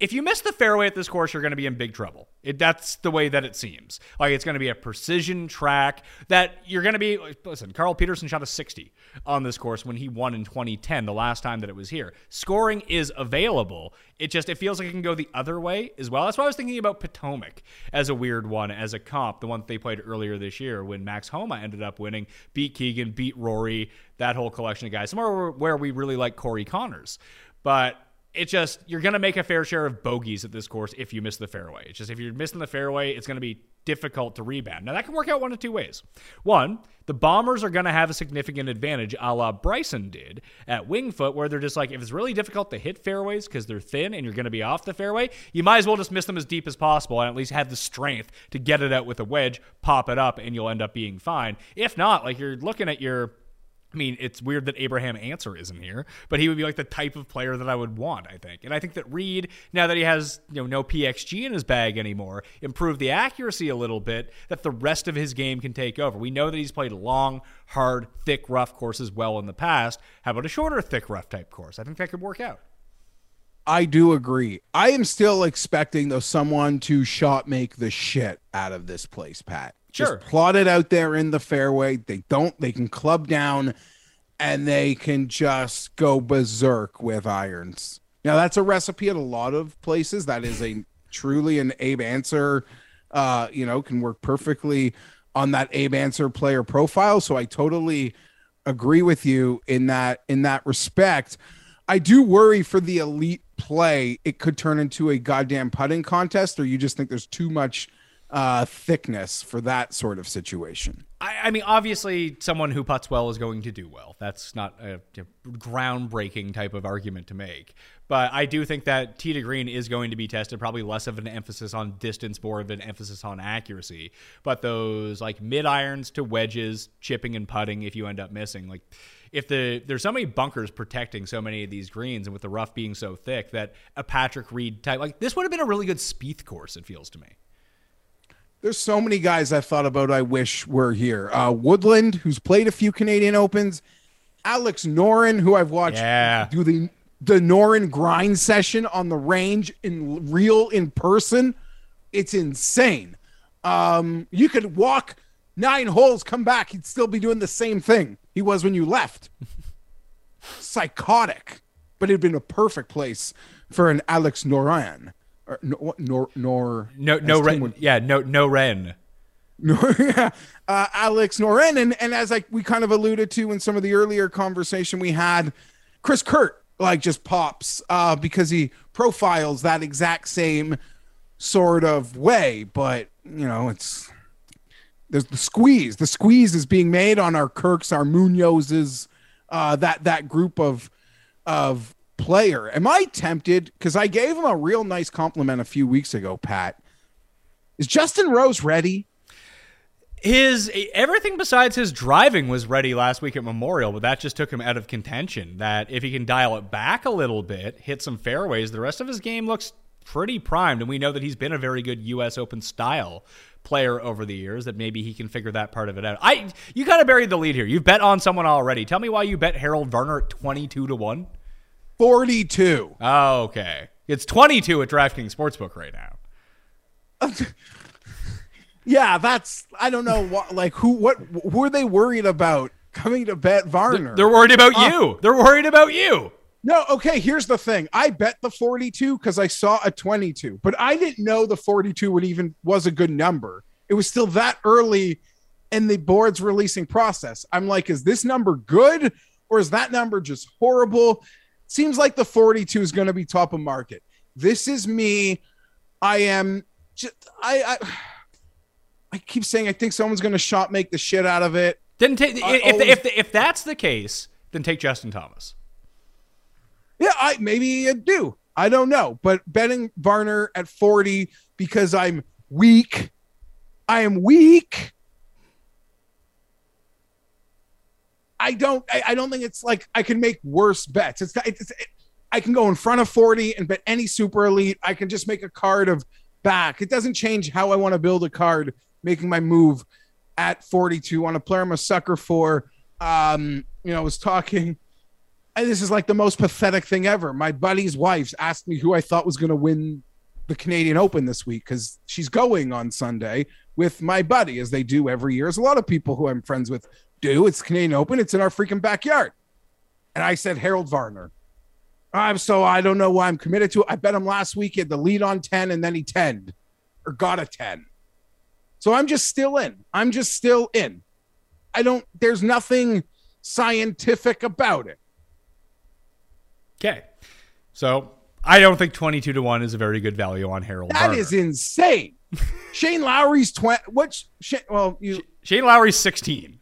if you miss the fairway at this course, you're going to be in big trouble. It, that's the way that it seems. Like it's going to be a precision track that you're going to be. Listen, Carl Pettersson shot a 60 on this course when he won in 2010, the last time that it was here. Scoring is available. It just it feels like it can go the other way as well. That's why I was thinking about Potomac as a weird one, as a comp, the one that they played earlier this year when Max Homa ended up winning, beat Keegan, beat Rory, that whole collection of guys. Somewhere where- where we really like Corey Conners. but it just you're going to make a fair share of bogeys at this course if you miss the fairway. It's just if you're missing the fairway, it's going to be difficult to rebound. Now that can work out one of two ways. One, the Bombers are going to have a significant advantage, a la Bryson did at Winged Foot, where they're just like if it's really difficult to hit fairways because they're thin and you're going to be off the fairway, you might as well just miss them as deep as possible and at least have the strength to get it out with a wedge, pop it up, and you'll end up being fine. If not, like you're looking at your I mean, it's weird that Abraham Ancer isn't here, but he would be like the type of player that I would want, I think. And I think that Reed, now that he has you know no PXG in his bag anymore, improved the accuracy a little bit that the rest of his game can take over. We know that he's played long, hard, thick, rough courses well in the past. How about a shorter, thick, rough type course? I think that could work out. I do agree. I am still expecting though someone to shot make the shit out of this place, Pat. Sure. Just plot it out there in the fairway. They don't. They can club down, and they can just go berserk with irons. Now that's a recipe at a lot of places. That is a truly an Abe Ancer, Uh, you know, can work perfectly on that Abe Ancer player profile. So I totally agree with you in that in that respect. I do worry for the elite play. It could turn into a goddamn putting contest, or you just think there's too much uh, thickness for that sort of situation. I, I mean, obviously, someone who puts well is going to do well. That's not a, a groundbreaking type of argument to make. But I do think that tee to green is going to be tested, probably less of an emphasis on distance, more of an emphasis on accuracy. But those like mid irons to wedges, chipping and putting, if you end up missing, like if the there's so many bunkers protecting so many of these greens, and with the rough being so thick, that a Patrick Reed type like this would have been a really good Spieth course. It feels to me. There's so many guys I thought about. I wish were here. Uh, Woodland, who's played a few Canadian Opens. Alex Noren, who I've watched Yeah. do the the Noren grind session on the range in real in person. It's insane. Um, you could walk nine holes, come back, he'd still be doing the same thing he was when you left. Psychotic, but it'd been a perfect place for an Alex Noren. Or, nor, nor, nor No, no, Ren, would- yeah, no, no Ren. uh, Alex Noren, and, and as like we kind of alluded to in some of the earlier conversation we had, Chris Kirk like just pops uh, because he profiles that exact same sort of way, but you know it's there's the squeeze. The squeeze is being made on our Kirks, our Munozes, uh, that that group of of player. Am I tempted? Because I gave him a real nice compliment a few weeks ago, Pat. Is Justin Rose ready? His everything besides his driving was ready last week at Memorial, but that just took him out of contention. That if he can dial it back a little bit, hit some fairways, the rest of his game looks pretty primed. And we know that he's been a very good U.S. Open style player over the years. That maybe he can figure that part of it out. I you kind of buried the lead here. You've bet on someone already. Tell me why you bet Harold Varner at twenty two to one. 42. Oh, okay. It's twenty two at DraftKings Sportsbook right now. Yeah, that's I don't know what like who what who are they worried about coming to bet Varner? They're worried about Uh, you. They're worried about you. no, okay, here's the thing. I bet the 42 cuz I saw a 22, but I didn't know the 42 would even was a good number. It was still that early in the board's releasing process. I'm like, is this number good or is that number just horrible? Seems like the 42 is going to be top of market. This is me. I am just I I I keep saying I think someone's going to shot make the shit out of it. Then take I if, always- if if that's the case, then take Justin Thomas. Yeah, I maybe I do. I don't know, but betting Varner at 40 because I'm weak. I am weak. I don't. I, I don't think it's like I can make worse bets. It's, it's it, I can go in front of 40 and bet any super elite. I can just make a card of back. It doesn't change how I want to build a card. Making my move at 42 on a player I'm a sucker for. Um, you know, I was talking and this is like the most pathetic thing ever. My buddy's wife asked me who I thought was going to win the Canadian Open this week because she's going on Sunday with my buddy, as they do every year, There's a lot of people who I'm friends with do. It's Canadian Open, it's in our freaking backyard. And I said, Harold Varner. I'm so I don't know why I'm committed to it. I bet him last week he had the lead on 10 and then he 10 or got a 10. So I'm just still in. I'm just still in. I don't, there's nothing scientific about it. Okay. So I don't think 22 to 1 is a very good value on Harold That Varner. is insane. Shane Lowry's twenty. What's Shane, well you Shane Lowry's 16.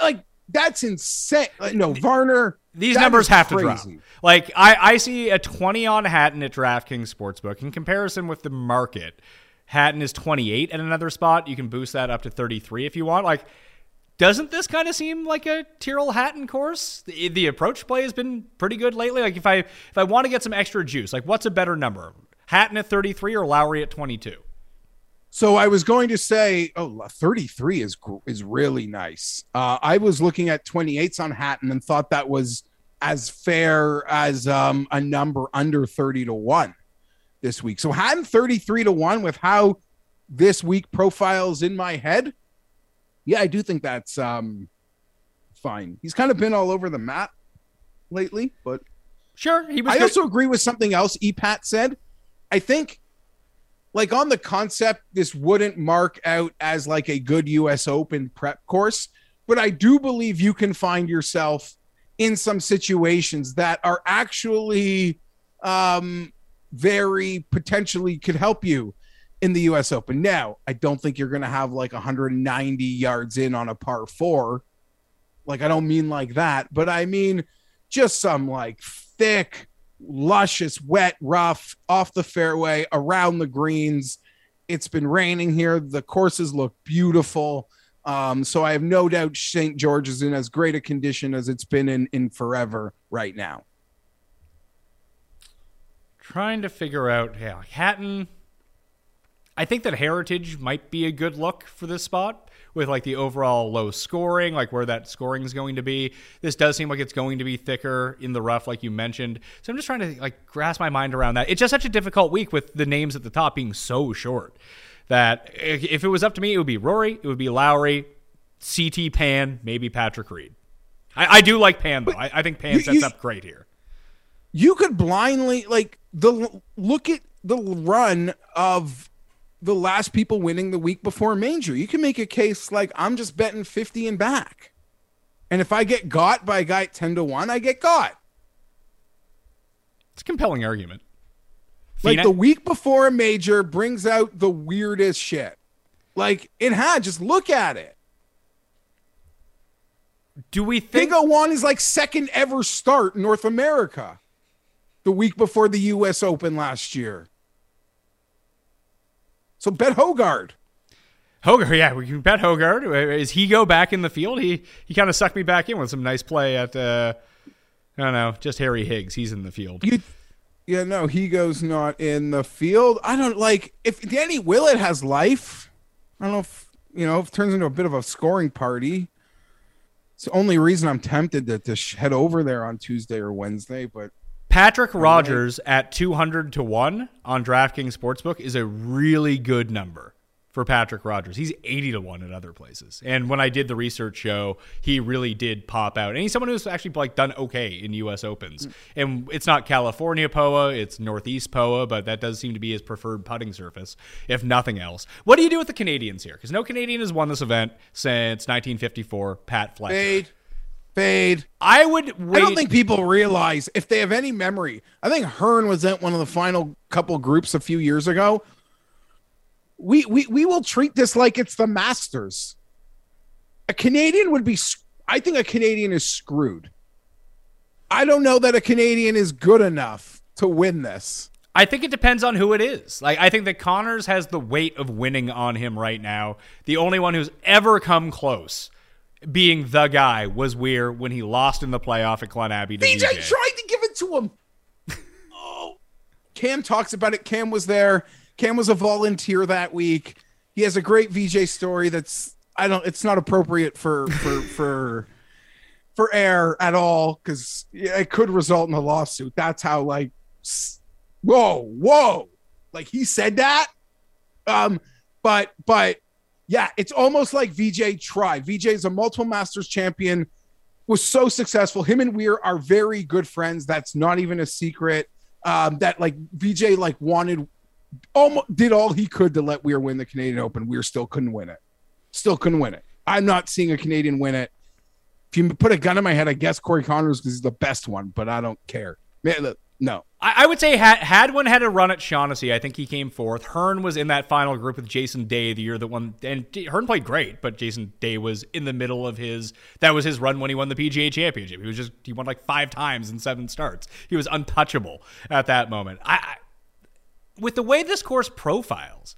Like? That's insane. Like, no, Varner. These numbers have to drop. Like I, I see a 20 on Hatton at DraftKings Sportsbook. In comparison with the market, Hatton is 28 at another spot. You can boost that up to 33 if you want. Like, doesn't this kind of seem like a Tyrrell Hatton course? The, the approach play has been pretty good lately. Like if I if I want to get some extra juice, like what's a better number? Hatton at 33 or Lowry at 22? So I was going to say, oh, 33 is is really nice. Uh, I was looking at 28s on Hatton and thought that was as fair as um, a number under 30 to 1 this week. So Hatton 33 to 1 with how this week profiles in my head. Yeah, I do think that's um, fine. He's kind of been all over the map lately, but Sure, he was. I good. also agree with something else EPAT said. I think, like on the concept, this wouldn't mark out as like a good US Open prep course, but I do believe you can find yourself in some situations that are actually um, very potentially could help you in the US Open. Now, I don't think you're going to have like 190 yards in on a par four. Like, I don't mean like that, but I mean just some like thick, luscious, wet, rough, off the fairway, around the greens. It's been raining here. The courses look beautiful. Um, so I have no doubt St. George is in as great a condition as it's been in in forever right now. trying to figure out yeah hatton i think that heritage might be a good look for this spot with like the overall low scoring like where that scoring is going to be. This does seem like it's going to be thicker in the rough like you mentioned. So i'm just trying to like grasp my mind around that. It's just such a difficult week with the names at the top being so short that if it was up to me it would be rory it would be lowry ct pan maybe patrick reed. I, I do like pan though. I, I think pan you- sets you- up great here. You could blindly like the look at the run of the last people winning the week before a major you can make a case like i'm just betting 50 and back. And if i get got by a guy at 10 to 1 i get got. It's a compelling argument. Like Fina- the week before a major brings out the weirdest shit. Like it had just look at it. Do we think Big one is like second ever start in North America the week before the US Open last year. So bet Hogard. Hogarth, yeah, we can bet Hogarth. Is he go back in the field? He he kind of sucked me back in with some nice play at uh, I don't know, just Harry Higgs. He's in the field. You Yeah, no, he goes not in the field. I don't like if Danny Willett has life. I don't know if you know if it turns into a bit of a scoring party. It's the only reason I'm tempted to, to head over there on Tuesday or Wednesday, but Patrick Rodgers at two hundred to one on DraftKings Sportsbook is a really good number for Patrick Rodgers. He's eighty to one at other places. And when I did the research show, he really did pop out. And he's someone who's actually like done okay in U.S. Opens. Mm. And it's not California POA, it's Northeast POA, but that does seem to be his preferred putting surface, if nothing else. What do you do with the Canadians here? Because no Canadian has won this event since 1954. Pat Fletcher. Fade. I would wait. I don't think people realize if they have any memory. I think Hearn was at one of the final couple groups a few years ago. We we we will treat this like it's the Masters. A Canadian would be. I think a Canadian is screwed. I don't know that a Canadian is good enough to win this. I think it depends on who it is. Like I think that Conners has the weight of winning on him right now. The only one who's ever come close being the guy was Weir when he lost in the playoff at Glen Abbey to DJ VJ. tried to give it to him. oh, Cam talks about it. Cam was there. Cam was a volunteer that week. He has a great VJ story that's I don't. It's not appropriate for for for for air at all because it could result in a lawsuit. That's how like, whoa, whoa, like he said that. Um, but but yeah, it's almost like VJ tried. VJ is a multiple Masters champion was so successful. Him and Weir are very good friends. That's not even a secret. Um, that like VJ like wanted almost did all he could to let Weir win the Canadian Open. Weir still couldn't win it. Still couldn't win it. I'm not seeing a Canadian win it. If you put a gun in my head, I guess Corey Conners because he's the best one, but I don't care. Man, look, no. I, I would say had Hadwin had a run at Shaughnessy. I think he came fourth. Hearn was in that final group with Jason Day the year that won, and Hearn played great, but Jason Day was in the middle of his. That was his run when he won the PGA Championship. He was just he won like five times in seven starts. He was untouchable at that moment. I, I with the way this course profiles,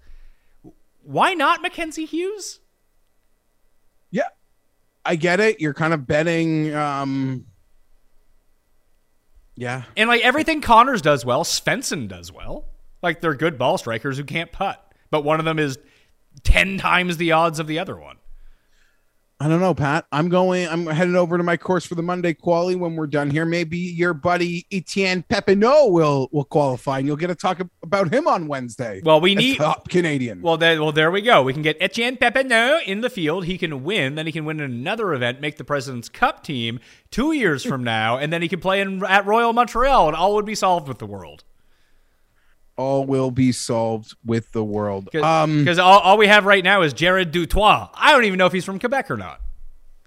why not Mackenzie Hughes? Yeah, I get it. You're kind of betting. Um, yeah, And like everything Conners does well, Svensson does well. Like they're good ball strikers who can't putt, but one of them is ten times the odds of the other one. I don't know, Pat. I'm going. I'm heading over to my course for the Monday quali when we're done here. Maybe your buddy Etienne Papineau will will qualify, and you'll get to talk about him on Wednesday. Well, we need. top Canadian. Well, there, well, there we go. We can get Etienne Papineau in the field. He can win. Then he can win another event, make the President's Cup team two years from now, and then he can play in at Royal Montreal, and all would be solved with the world. All will be solved with the world. Um, Because all, all we have right now is Jared du Toit. I don't even know if he's from Quebec or not.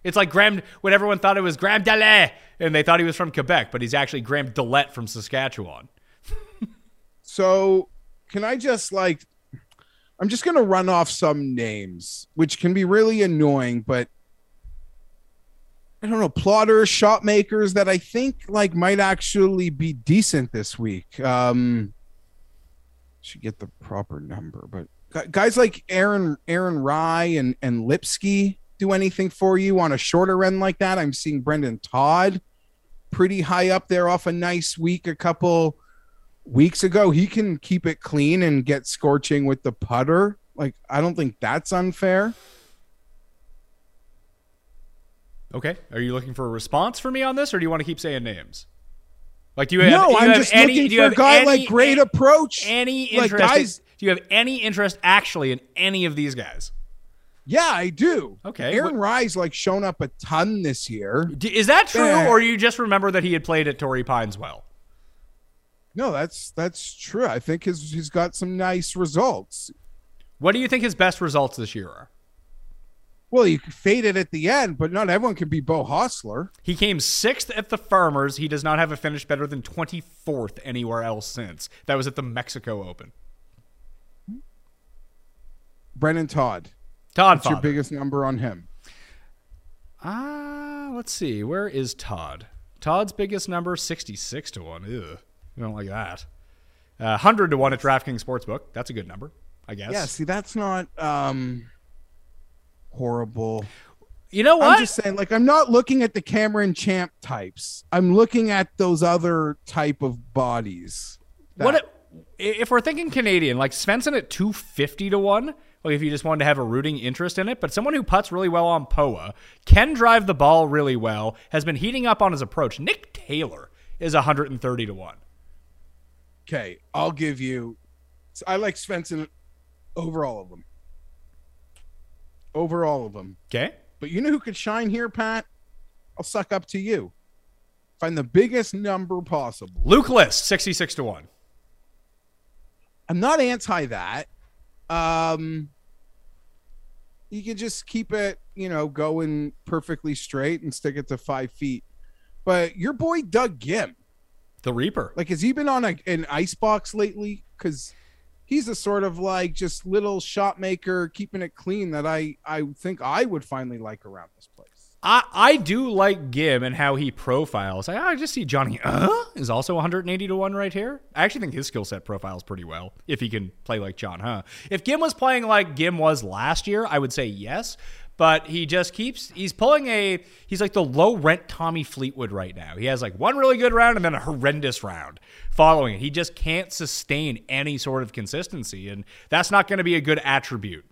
It's like Graham, when everyone thought it was Graham Dalet, and they thought he was from Quebec, but he's actually Graham Dillette from Saskatchewan. So, can I just like, I'm just going to run off some names, which can be really annoying, but I don't know, plotters, shot makers that I think like might actually be decent this week. Um, should get the proper number, but guys like Aaron, Aaron Rai and, and Lipsky do anything for you on a shorter end like that. I'm seeing Brendon Todd pretty high up there off a nice week a couple weeks ago. He can keep it clean and get scorching with the putter. Like, I don't think that's unfair. Okay. Are you looking for a response for me on this, or do you want to keep saying names? Like, do you have? no, do you I'm have just any, looking for a guy any- like great approach. Any like interest? guys. do you have any interest actually in any of these guys? Yeah, I do. Okay, Aaron what- Rai's like shown up a ton this year. D- Is that true, Yeah. or you just remember that he had played at Torrey Pines well? No, that's that's true. I think his he's got some nice results. What do you think his best results this year are? Well, you faded at the end, but not everyone can be Beau Hossler. He came sixth at the Farmers. He does not have a finish better than 24th anywhere else since. That was at the Mexico Open. Brendon Todd. Todd What's your biggest number on him? Ah, let's see. Where is Todd? Todd's biggest number, 66 to 1. Ew. I don't like that. Uh, 100 to 1 at DraftKings Sportsbook. That's a good number, I guess. Yeah, see, that's not um horrible. You know what? I'm just saying, like, I'm not looking at the Cameron Champ types. I'm looking at those other type of bodies. What if, if we're thinking Canadian, like Svensson at 250 to 1, like if you just wanted to have a rooting interest in it, but someone who puts really well on POA, can drive the ball really well, has been heating up on his approach. Nick Taylor is 130 to 1. Okay, I'll give you. I like Svensson over all of them. Over all of them. Okay? But you know who could shine here, Pat? I'll suck up to you. Find the biggest number possible. Luke List, 66 to 1. I'm not anti that. Um, you can just keep it, you know, going perfectly straight and stick it to five feet. But your boy Doug Ghim, The Reaper. like, has he been on a, an ice box lately? Because he's a sort of like just little shot maker, keeping it clean that I I think I would finally like around this place. I, I do like Ghim and how he profiles. I, I just see Johnny uh, is also 180 to 1 right here. I actually think his skill set profiles pretty well if he can play like John Huh. If Ghim was playing like Ghim was last year, I would say yes. But he just keeps, he's pulling a, he's like the low rent Tommy Fleetwood right now. He has like one really good round and then a horrendous round following it. He just can't sustain any sort of consistency. And that's not going to be a good attribute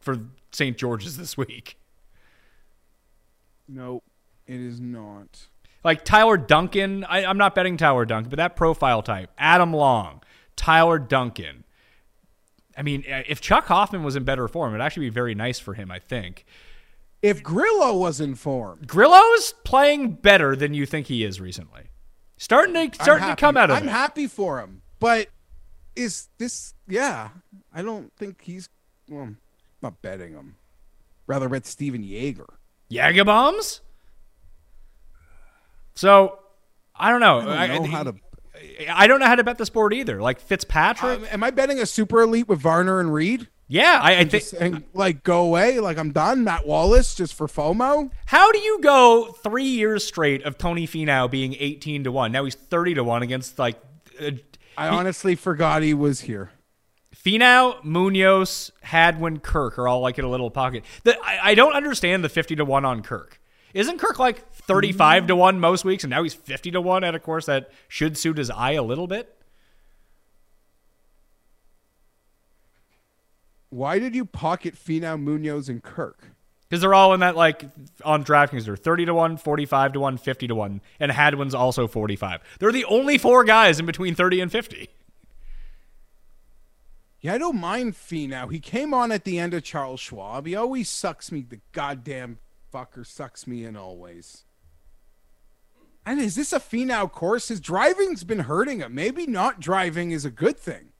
for St. George's this week. Nope, it is not. Like Tyler Duncan, I, I'm not betting Tyler Duncan, but that profile type, Adam Long, Tyler Duncan. I mean, if Chuck Hoffman was in better form, it'd actually be very nice for him, I think. If Grillo was informed, Grillo's playing better than you think he is recently. Starting to starting to come out of I'm it. happy for him, but is this? Yeah, I don't think he's. Well, I'm not betting him. Rather bet Stephan Jaeger. Yaga bombs. So I don't know. I don't know how to. I don't know how to bet the sport either. Like Fitzpatrick. Um, am I betting a super elite with Varner and Reed? Yeah, I, I think. Like go away, like I'm done. Matt Wallace just for FOMO. How do you go three years straight of Tony Finau being 18 to 1? Now he's 30 to 1 against like uh, I honestly forgot he was here. Finau, Munoz, Hadwin, Kirk are all like in a little pocket. The, I, I don't understand the 50 to 1 on Kirk. Isn't Kirk like 35 to 1 most weeks and now he's 50 to 1 at a course that should suit his eye a little bit? Why did you pocket Finau, Munoz, and Kirk? Because they're all in that like on DraftKings. They're 30 to 1, 45 to 1, 50 to 1. And Hadwin's also 45. They're the only four guys in between 30 and 50. Yeah, I don't mind Finau. He came on at the end of Charles Schwab. He always sucks me. The goddamn fucker sucks me in always. And is this a Finau course? His driving's been hurting him. Maybe not driving is a good thing.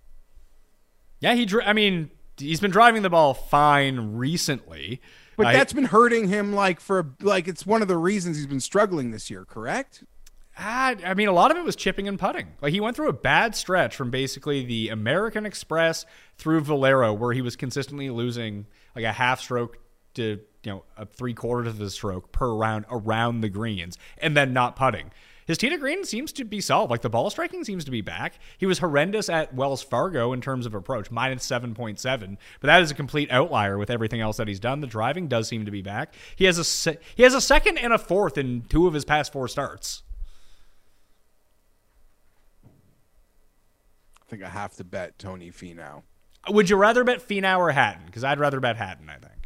Yeah, he. dri- I mean, he's been driving the ball fine recently. But I- that's been hurting him like for like it's one of the reasons he's been struggling this year, correct? Ah, I mean, a lot of it was chipping and putting. Like he went through a bad stretch from basically the American Express through Valero, where he was consistently losing like a half stroke to you know a three quarters of the stroke per round around the greens, and then not putting. His tee to green seems to be solved. Like the ball striking seems to be back. He was horrendous at Wells Fargo in terms of approach, minus 7.7. But that is a complete outlier with everything else that he's done. The driving does seem to be back. He has a se- he has a second and a fourth in two of his past four starts. I think I have to bet Tony Finau. Would you rather bet Finau or Hatton? Because I'd rather bet Hatton, I think.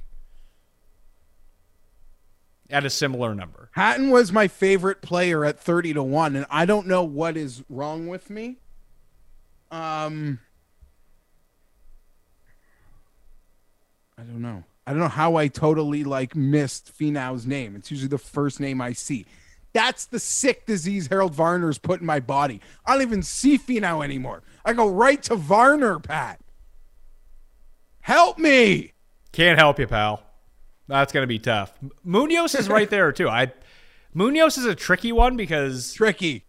At a similar number. Hatton was my favorite player at 30 to 1 and I don't know what is wrong with me. Um I don't know. I don't know how I totally like missed Finau's name. It's usually the first name I see. That's the sick disease Harold Varner's put in my body. I don't even see Finau anymore. I go right to Varner, Pat. Help me. Can't help you, pal. That's going to be tough. Munoz is right there, too. I Munoz is a tricky one because Tricky.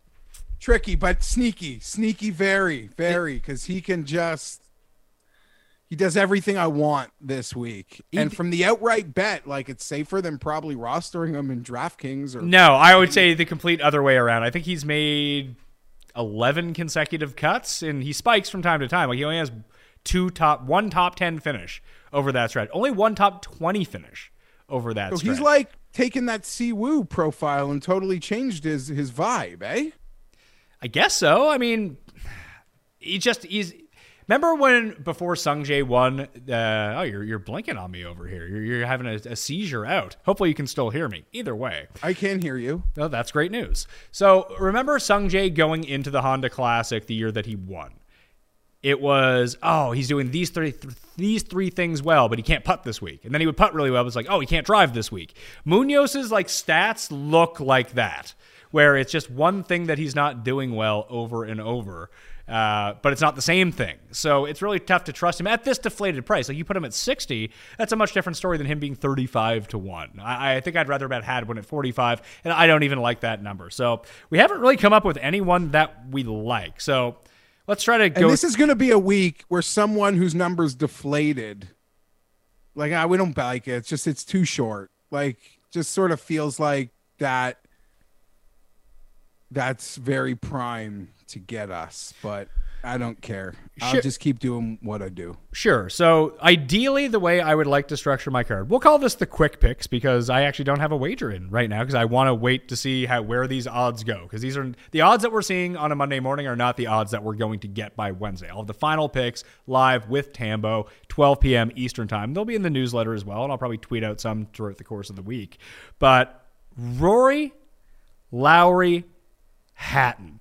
Tricky, but sneaky. Sneaky very, very, because he can just he does everything I want this week. and from the outright bet, like it's safer than probably rostering him in DraftKings or No, I would say the complete other way around. I think he's made 11 consecutive cuts and he spikes from time to time. Like he only has two top one top 10 finish over that stretch. Only one top 20 finish over that So stretch. he's like taking that Siwoo profile and totally changed his his vibe, eh? I guess so. I mean, he just he's. Remember when before Sungjae won? Uh, oh, you're you're blinking on me over here. You're, you're having a, a seizure out. Hopefully, you can still hear me. Either way, I can hear you. oh, that's great news. So remember Sungjae going into the Honda Classic the year that he won. It was oh he's doing these three th- these three things well, but he can't putt this week. And then he would putt really well. It was like oh he can't drive this week. Munoz's like stats look like that, where it's just one thing that he's not doing well over and over. Uh, but it's not the same thing. So it's really tough to trust him at this deflated price. Like you put him at 60, that's a much different story than him being 35 to 1. I, I think I'd rather bet Hadwin at 45, and I don't even like that number. So we haven't really come up with anyone that we like. So let's try to go. And this is going to be a week where someone whose numbers deflated, like ah, we don't like it. It's just it's too short. Like just sort of feels like that. That's very prime to get us, but I don't care. I'll just keep doing what I do. Sure. So ideally, the way I would like to structure my card, we'll call this the quick picks because I actually don't have a wager in right now because I want to wait to see how where these odds go because these are the odds that we're seeing on a Monday morning are not the odds that we're going to get by Wednesday. I'll have the final picks live with Tambo, 12 p.m. Eastern time. They'll be in the newsletter as well, and I'll probably tweet out some throughout the course of the week. But Rory, Lowry, Hatton.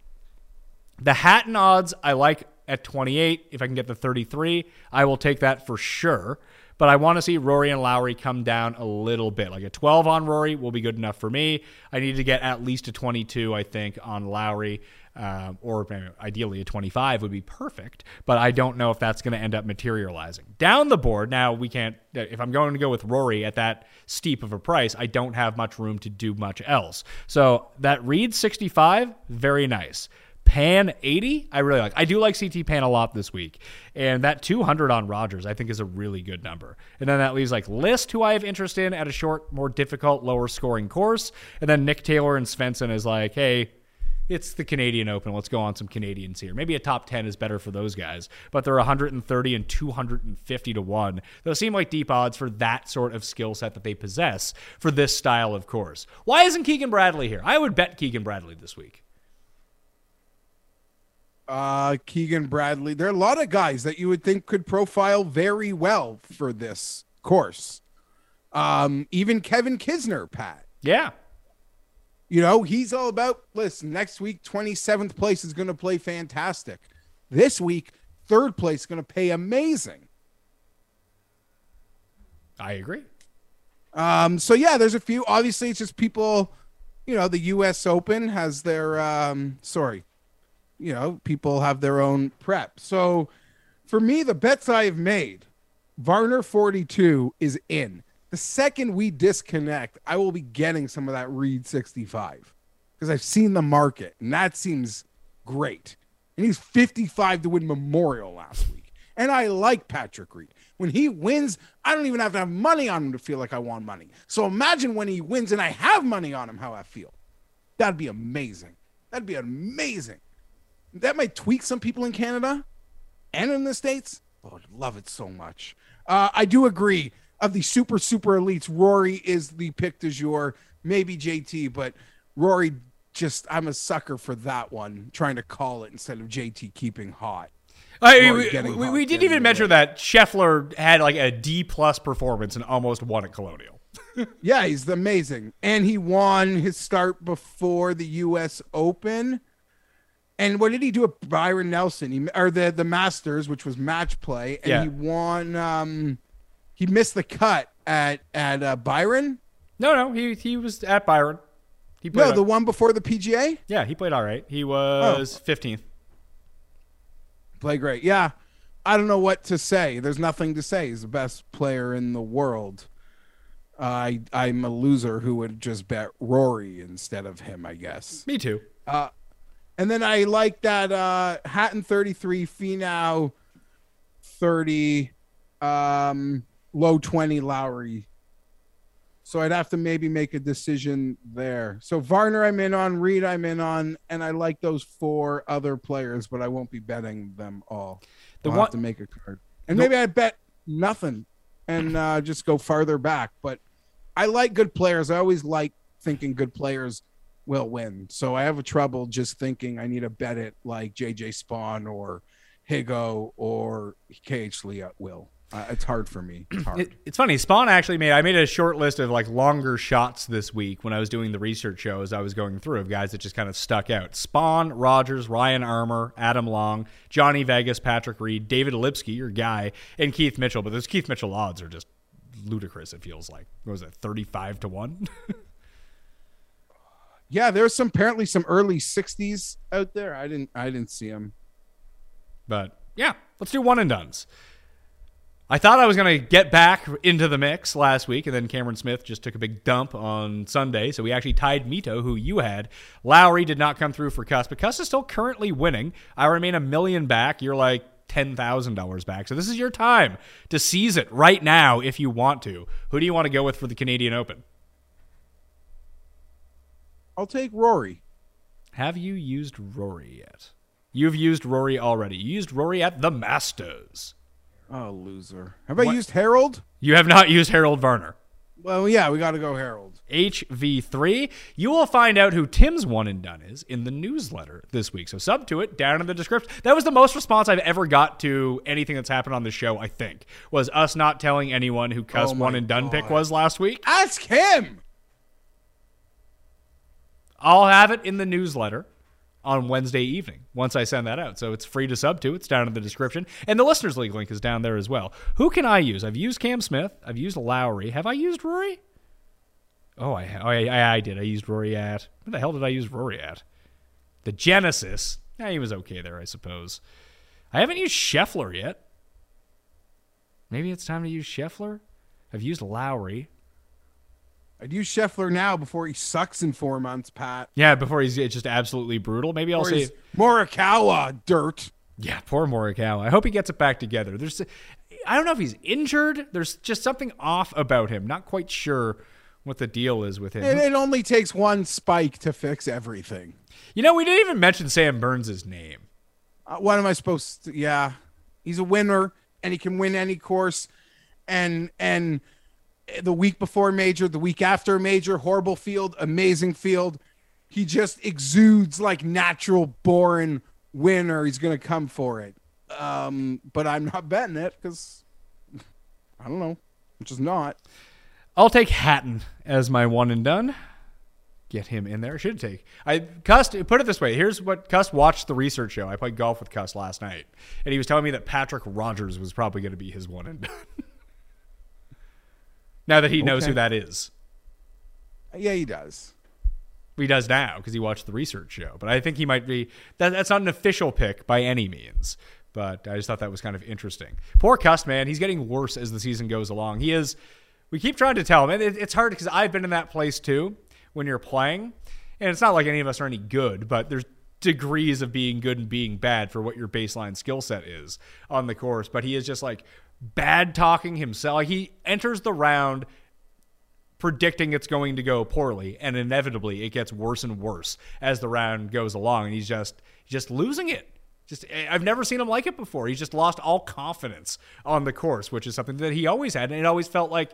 The Hatton odds I like at 28. If I can get the 33, I will take that for sure. But I want to see Rory and Lowry come down a little bit. Like a 12 on Rory will be good enough for me. I need to get at least a 22, I think, on Lowry. Um, or ideally a 25 would be perfect, but I don't know if that's going to end up materializing. Down the board, now we can't, if I'm going to go with Rory at that steep of a price, I don't have much room to do much else. So that Reed 65, very nice. Pan 80, I really like. I do like CT Pan a lot this week. And that 200 on Rodgers, I think, is a really good number. And then that leaves like List, who I have interest in at a short, more difficult, lower scoring course. And then Nick Taylor and Svensson is like, hey, it's the Canadian Open. Let's go on some Canadians here. Maybe a top 10 is better for those guys, but they're 130 and 250 to 1. Those seem like deep odds for that sort of skill set that they possess for this style of course. Why isn't Keegan Bradley here? I would bet Keegan Bradley this week. Uh, Keegan Bradley. There are a lot of guys that you would think could profile very well for this course. Um, even Kevin Kisner, Pat. Yeah. You know, he's all about listen, next week, 27th place is going to play fantastic. This week, third place is going to pay amazing. I agree. Um, so yeah, there's a few. Obviously, it's just people, you know, the US Open has their um sorry, you know, people have their own prep. So for me, the bets I have made, Varner 42 is in. The second we disconnect, I will be getting some of that Reed 65 because I've seen the market and that seems great. And he's 55 to win Memorial last week. And I like Patrick Reed. When he wins, I don't even have to have money on him to feel like I want money. So imagine when he wins and I have money on him, how I feel. That'd be amazing. That'd be amazing. That might tweak some people in Canada and in the States. Oh, I'd love it so much. Uh, I do agree. Of the super, super elites, Rory is the pick du jour. Maybe JT, but Rory just, I'm a sucker for that one, trying to call it instead of JT keeping hot. I, we, we, we didn't even mention that Scheffler had like a D plus performance and almost won at Colonial. Yeah, he's amazing. And he won his start before the US Open. And what did he do at Byron Nelson? He or the the Masters, which was match play, and Yeah. he won um he missed the cut at at uh, Byron. No, no, he he was at Byron. He played No, the one before the PGA. yeah, he played all right. He was 15th. Play great. Yeah. I don't know what to say. There's nothing to say. He's the best player in the world. I I'm a loser who would just bet Rory instead of him, I guess. Me too. And then I like that uh Hatton 33, Finau 30, um low 20 Lowry. So I'd have to maybe make a decision there. So Varner I'm in on, Reed I'm in on, and I like those four other players, but I won't be betting them all. The I'll one- have to make a card. And maybe I bet nothing and uh just go farther back. But I like good players. I always like thinking good players will win. So I have a trouble just thinking I need to bet it like JJ Spaun or Higgo or KH Lee will. Uh, it's hard for me. It's hard. It, it's funny. Spaun actually made. I made a short list of like longer shots this week when I was doing the research show as I was going through of guys that just kind of stuck out. Spaun, Rodgers, Ryan Armour, Adam Long, Johnny Vegas, Patrick Reed, David Lipsky, your guy, and Keith Mitchell. But those Keith Mitchell odds are just ludicrous. It feels like what was it, thirty-five to one? yeah, there's some apparently some early 60s out there. I didn't I didn't see them. But yeah, let's do one and duns. I thought I was going to get back into the mix last week, and then Cameron Smith just took a big dump on Sunday. So we actually tied Mito, who you had. Lowry did not come through for Cuss, but Cuss is still currently winning. I remain a million back. You're like $10,000 back. So this is your time to seize it right now if you want to. Who do you want to go with for the Canadian Open? I'll take Rory. Have you used Rory yet? You've used Rory already. You used Rory at the Masters. Oh, loser. Have I used Harold? You have not used Harold Varner. Well, yeah, we got to go Harold. HV3. You will find out who Tim's one and done is in the newsletter this week. So sub to it down in the description. That was the most response I've ever got to anything that's happened on the show, I think. Was us not telling anyone who Cuss Oh one and done pick was last week. Ask him. I'll have it in the newsletter on Wednesday evening once I send that out. So it's free to sub to. It's down in the description. And the Listeners League link is down there as well. Who can I use? I've used Cam Smith. I've used Lowry. Have I used Rory? Oh, I, I, I did. I used Rory at. What the hell did I use Rory at? The Genesis. Yeah, he was okay there, I suppose. I haven't used Scheffler yet. Maybe it's time to use Scheffler. I've used Lowry. I'd use Scheffler now before he sucks in four months, Pat. Yeah, before he's just absolutely brutal. Maybe I'll say Morikawa dirt. Yeah, poor Morikawa. I hope he gets it back together. There's, I don't know if he's injured. There's just something off about him. Not quite sure what the deal is with him. And it only takes one spike to fix everything. you know, we didn't even mention Sam Burns' name. Uh, what am I supposed to? Yeah, he's a winner, and he can win any course. And and the week before major, the week after major, horrible field, amazing field. He just exudes like natural born winner. He's gonna come for it. Um, but I'm not betting it because I don't know. I'm just not. I'll take Hatton as my one and done. Get him in there. Should take. I Cuss. Put it this way. Here's what Cuss watched the research show. I played golf with Cuss last night, and he was telling me that Patrick Rodgers was probably going to be his one and done. now that he knows Okay. who that is, Yeah, he does. he does now because he watched the research show. But I think he might be. That, that's not an official pick by any means. But I just thought that was kind of interesting. Poor Cuss, man. He's getting worse as the season goes along. He is. We keep trying to tell him, and it, it's hard because I've been in that place too when you're playing, and it's not like any of us are any good, but there's degrees of being good and being bad for what your baseline skill set is on the course. But he is just like bad talking himself. He enters the round predicting it's going to go poorly and inevitably it gets worse and worse as the round goes along and he's just just losing it just eh, I've never seen him like it before. He's just lost all confidence on the course, which is something that he always had and it always felt like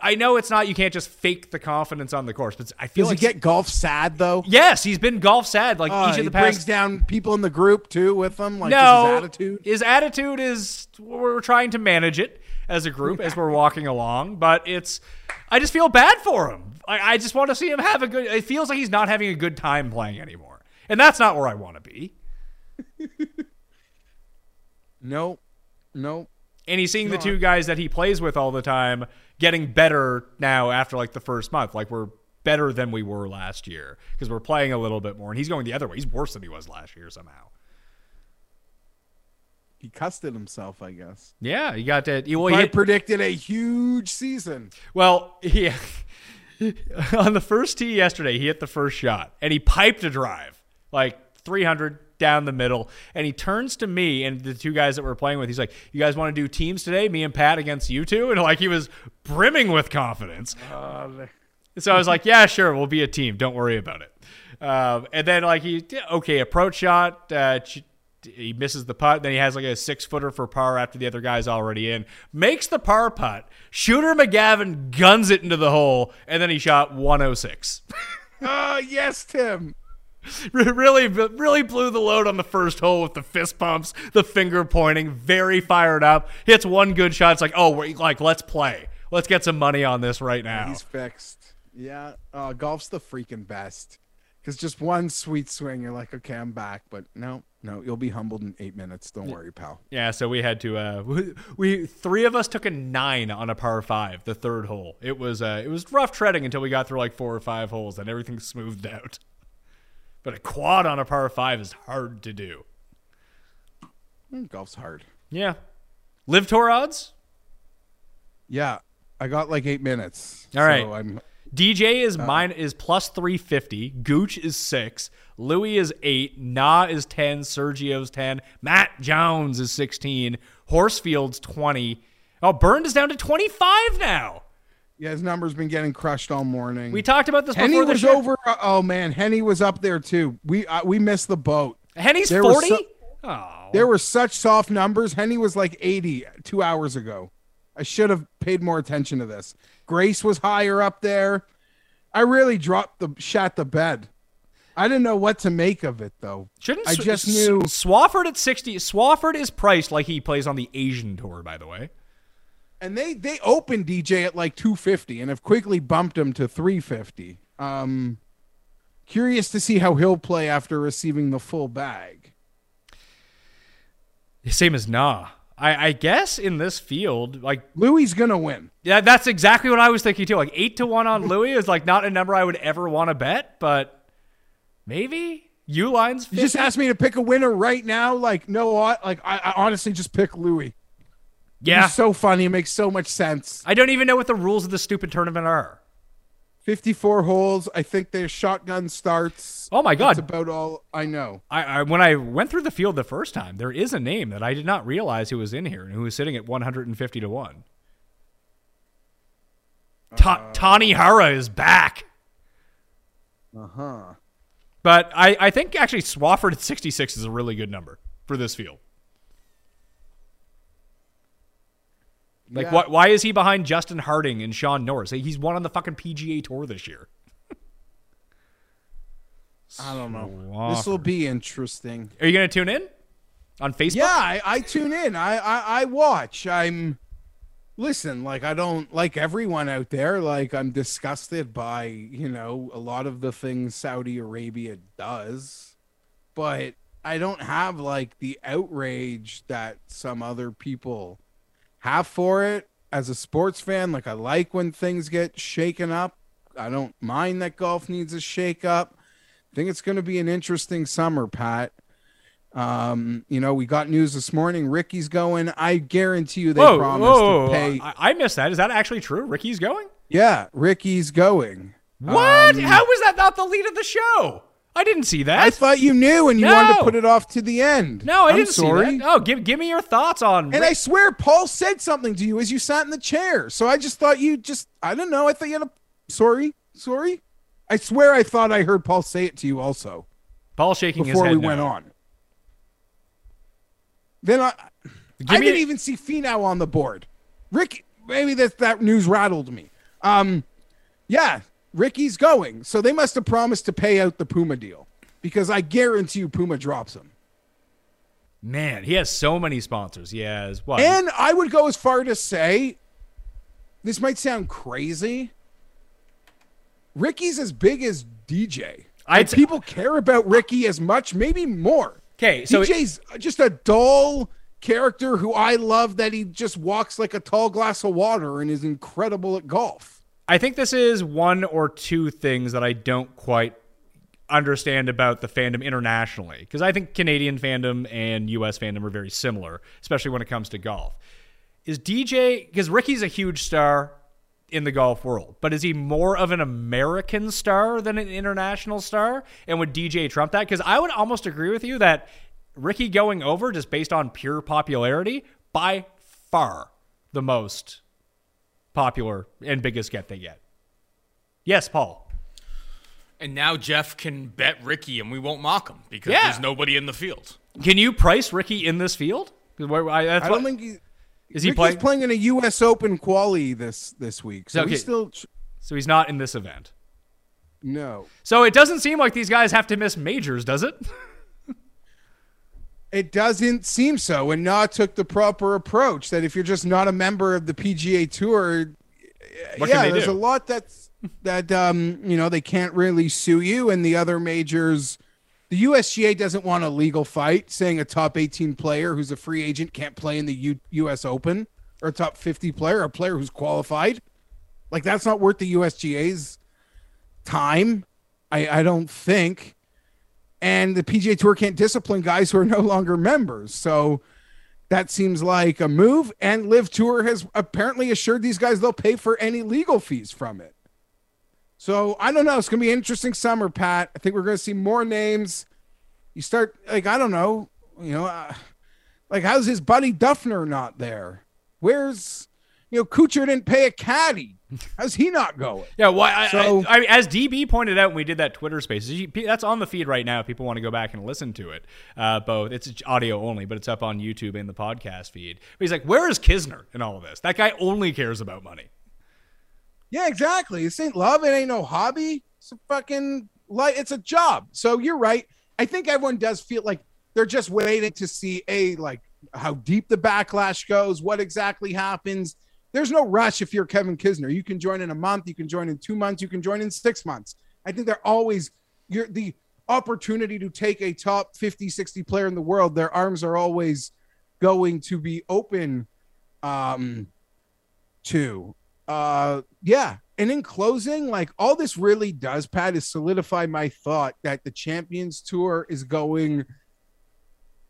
I know it's not you can't just fake the confidence on the course, but I feel Does like he get golf sad though? Yes, he's been golf sad like Uh, each of the past. brings down people in the group too with him. Like no, his attitude. His attitude is we're trying to manage it as a group as we're walking along, but it's I just feel bad for him. I, I just want to see him have a good. It feels like he's not having a good time playing anymore, and that's not where I want to be. No, no. And he's seeing the two guys that he plays with all the time getting better now after like the first month. Like we're better than we were last year because we're playing a little bit more, and he's going the other way. He's worse than he was last year somehow. He cussed at himself, I guess. Yeah, he got that. Well, he I predicted a huge season. Well, yeah. On the first tee yesterday, he hit the first shot and he piped a drive like 300 down the middle. And he turns to me and the two guys that we're playing with. He's like, "You guys want to do teams today? Me and Pat against you two? And like he was brimming with confidence. So I was like, "Yeah, sure, we'll be a team. Don't worry about it." Um, and then like he okay approach shot. Uh, he misses the putt. Then he has like a six footer for par after the other guy's already in. Makes the par putt. Shooter McGavin guns it into the hole, and then he shot 106. Ah, yes, Tim. really, really blew the load on the first hole with the fist pumps, the finger pointing, very fired up. Hits one good shot. It's like, oh, we're like, let's play. Let's get some money on this right now. He's fixed. Yeah. Uh, golf's the freaking best. Because just one sweet swing, you're like, okay, I'm back. But no, no, you'll be humbled in eight minutes. Don't worry, pal. Yeah, so we had to uh we, we three of us took a 9 on a par 5, the third hole. It was uh it was rough treading until we got through like four or five holes and everything smoothed out. But a quad on a par 5 is hard to do. Mm, Golf's hard. Yeah. LIV tour odds? Yeah. I got like eight minutes. All right. So I'm DJ is mine is plus 350, Gooch is 6, Louis is 8, Na is 10, Sergio's 10, Matt Jones is 16, Horsfield's 20. Oh, Bernd is down to 25 now. Yeah, his number's been getting crushed all morning. We talked about this Hennie before was show. over. uh, Oh man, Hennie was up there too. We uh, we missed the boat. Hennie's 40? so- oh. There were such soft numbers. Hennie was like 80 two hours ago. I should have paid more attention to this. Grace was higher up there. I really dropped the shat the bed. I didn't know what to make of it though. Shouldn't I just S- knew Swafford at 60. Swafford is priced like he plays on the Asian tour, by the way. And they they opened DJ at like 250 and have quickly bumped him to 350. Um curious to see how he'll play after receiving the full bag. Same as Na. I, I guess in this field, like Louis gonna win. yeah, that's exactly what I was thinking too. Like eight to one on Louis is like not a number I would ever want to bet, but maybe U lines. You just asked me to pick a winner right now. Like, no, like I, I honestly just pick Louis. Yeah. He's so funny. It makes so much sense. I don't even know what the rules of the stupid tournament are. 54 holes. I think their shotgun starts. Oh my God. That's about all I know. I, I when I went through the field the first time, there is a name that I did not realize who was in here and who was sitting at 150 to one. Ta- Tanihara is back. Uh huh. But I, I think actually Swafford at 66 is a really good number for this field. Like, Yeah. what? Why is he behind Justin Harding and Shaun Norris? He's won on the fucking PGA Tour this year. I don't know. This will be interesting. Are you going to tune in on Facebook? Yeah, I, I tune in. I, I I watch. I'm listen. Like I don't like everyone out there. Like I'm disgusted by you know a lot of the things Saudi Arabia does, but I don't have like the outrage that some other people have for it. As a sports fan, like I like when things get shaken up. I don't mind that golf needs a shake up. I think it's going to be an interesting summer, Pat. Um, you know, we got news this morning. Ricky's going. I guarantee you they Whoa, promised whoa, to pay. I, I missed that. Is that actually true? Ricky's going? yeah, Ricky's going. What? Um, How was that not the lead of the show? I didn't see that. I thought you knew and you wanted to put it off to the end. no, I I'm didn't sorry. see that. Oh, give give me your thoughts on. And I swear Paul said something to you as you sat in the chair. So I just thought you just I don't know. I thought you had a sorry, sorry. I swear I thought I heard Paul say it to you also Paul shaking his before head. we went on. Then I Give I didn't a- even see Finau on the board. Rick, maybe that that news rattled me. Um, yeah, Ricky's going, so they must have promised to pay out the Puma deal because I guarantee you Puma drops him. Man, he has so many sponsors. He has what? And I would go as far to say, this might sound crazy. Ricky's as big as DJ. I'd Like, people care about Ricky as much, maybe more. Okay, so DJ's just a dull character who I love that he just walks like a tall glass of water and is incredible at golf. I think this is one or two things that I don't quite understand about the fandom internationally because I think Canadian fandom and US fandom are very similar, especially when it comes to golf. Is DJ because Ricky's a huge star in the golf world, but is he more of an American star than an international star? And would DJ trump that? Because I would almost agree with you that Ricky going over just based on pure popularity by far the most popular and biggest get they get. Yes, Paul. And now Jeff can bet Ricky, and we won't mock him because Yeah. there's nobody in the field. Can you price Ricky in this field? where- I, that's I don't think he, is he Ricky's playing? playing in a U.S. Open quali this this week, so Okay. he's still So he's not in this event. no. So it doesn't seem like these guys have to miss majors, does it? It doesn't seem so, and Na took the proper approach that if you're just not a member of the PGA Tour, What yeah, there's do? a lot that's that um you know they can't really sue you, and the other majors, the USGA doesn't want a legal fight saying a top 18 player who's a free agent can't play in the U- U.S. Open or a top 50 player, a player who's qualified. Like that's not worth the USGA's time. I I don't think and the PGA Tour can't discipline guys who are no longer members. So that seems like a move. And LIV Tour has apparently assured these guys they'll pay for any legal fees from it. So I don't know. It's going to be an interesting summer, Pat. I think we're going to see more names. You start like I don't know, you know, uh, like how's his buddy Dufner not there? Where's you know Kuchar didn't pay a caddy. How's he not going? Yeah, well, So- I, I mean, as DB pointed out when we did that Twitter space, that's on the feed right now. If people want to go back and listen to it, uh, both it's audio only, but it's up on YouTube and the podcast feed. But he's like, "Where is Kisner in all of this? That guy only cares about money." Yeah, exactly. This ain't love. It ain't no hobby. It's a fucking like it's a job. So you're right. I think everyone does feel like they're just waiting to see a like how deep the backlash goes, what exactly happens. There's no rush if you're Kevin Kisner. You can join in a month, you can join in two months, you can join in six months. I think they're always you're the opportunity to take a top 50, 60 player in the world. Their arms are always going to be open um to uh yeah and in closing like all this really does pat is solidify my thought that the champions tour is going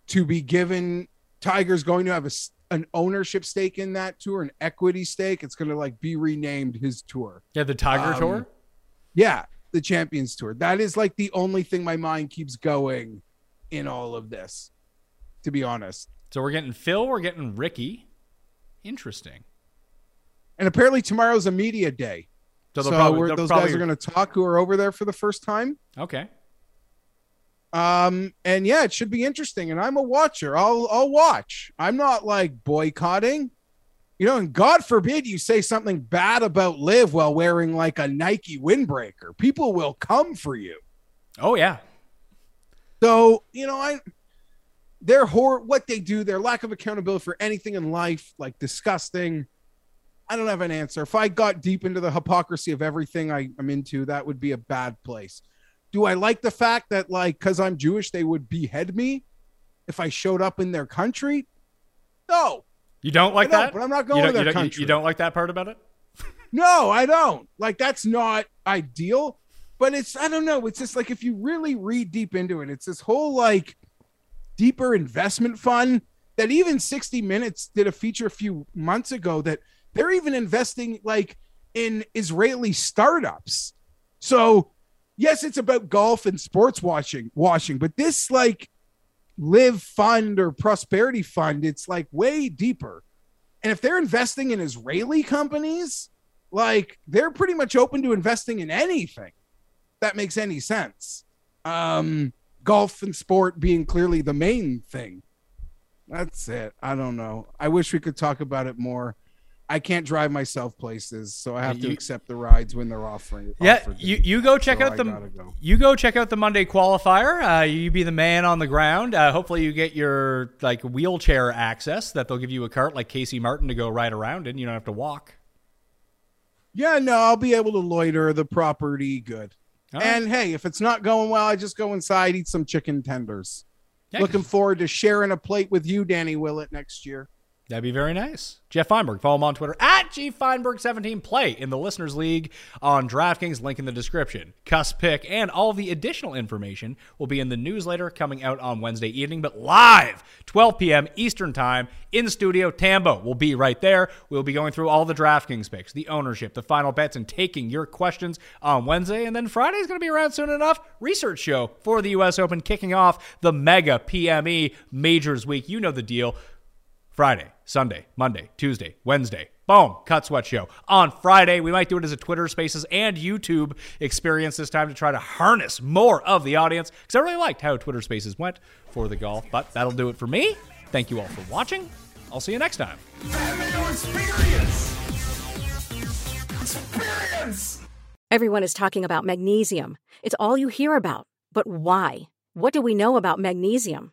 to be given tiger's going to have a an ownership stake in that tour an equity stake it's going to like be renamed his tour Yeah, the Tiger Um, Tour. Yeah, the Champions Tour. That is like the only thing my mind keeps going in all of this, to be honest. So we're getting Phil, we're getting Ricky. Interesting. And apparently tomorrow's a media day. So, So, probably, those probably- guys are going to talk who are over there for the first time. Okay. Um, and yeah, it should be interesting. And I'm a watcher. I'll I'll watch. I'm not like boycotting. You know, and God forbid you say something bad about LIV while wearing like a Nike windbreaker. People will come for you. Oh yeah. So, you know, I their horror what they do, their lack of accountability for anything in life, like disgusting. I don't have an answer. If I got deep into the hypocrisy of everything I, I'm into, that would be a bad place. Do I like the fact that, like, because I'm Jewish, they would behead me if I showed up in their country? No, You don't like don't, that? but I'm not going to their you don't- you- you don't like that part about it? No, I don't. Like that's not ideal, but it's I don't know. It's just like if you really read deep into it, it's this whole like deeper investment fund that even 60 Minutes did a feature a few months ago that they're even investing like in Israeli startups. So, yes, it's about golf and sports watching, washing, but this like live fund or prosperity fund, it's like way deeper. And if they're investing in Israeli companies, like they're pretty much open to investing in anything that makes any sense. Um, golf and sport being clearly the main thing. That's it. I don't know. I wish we could talk about it more. I can't drive myself places, so I have to accept the rides when they're offering. Yeah, you, you go check So out I the go. you go check out the Monday qualifier. Uh, you be the man on the ground. Uh, hopefully, you get your like wheelchair access that they'll give you a cart like Casey Martin to go ride around in. You don't have to walk. Yeah, no, I'll be able to loiter the property good. Right. And hey, if it's not going well, I just go inside, eat some chicken tenders. Looking forward to sharing a plate with you, Danny Willett, next year. That'd be very nice. Jeff Feinberg, follow him on Twitter at GFeinberg17. Play in the Listeners League on DraftKings, link in the description. Cuss pick and all the additional information will be in the newsletter coming out on Wednesday evening, but live, 12 p.m. Eastern Time in studio. Tambo will be right there. We'll be going through all the DraftKings picks, the ownership, the final bets, and taking your questions on Wednesday. And then Friday's going to be around soon enough. Research show for the U.S. Open, kicking off the mega PME Majors Week. You know the deal. Friday, Sunday, Monday, Tuesday, Wednesday. Boom, Cut Sweat Show. On Friday, we might do it as a Twitter Spaces and YouTube experience this time to try to harness more of the audience because I really liked how Twitter Spaces went for the golf. But that'll do it for me. Thank you all for watching. I'll see you next time. Everyone is talking about magnesium. It's all you hear about. But why? What do we know about magnesium?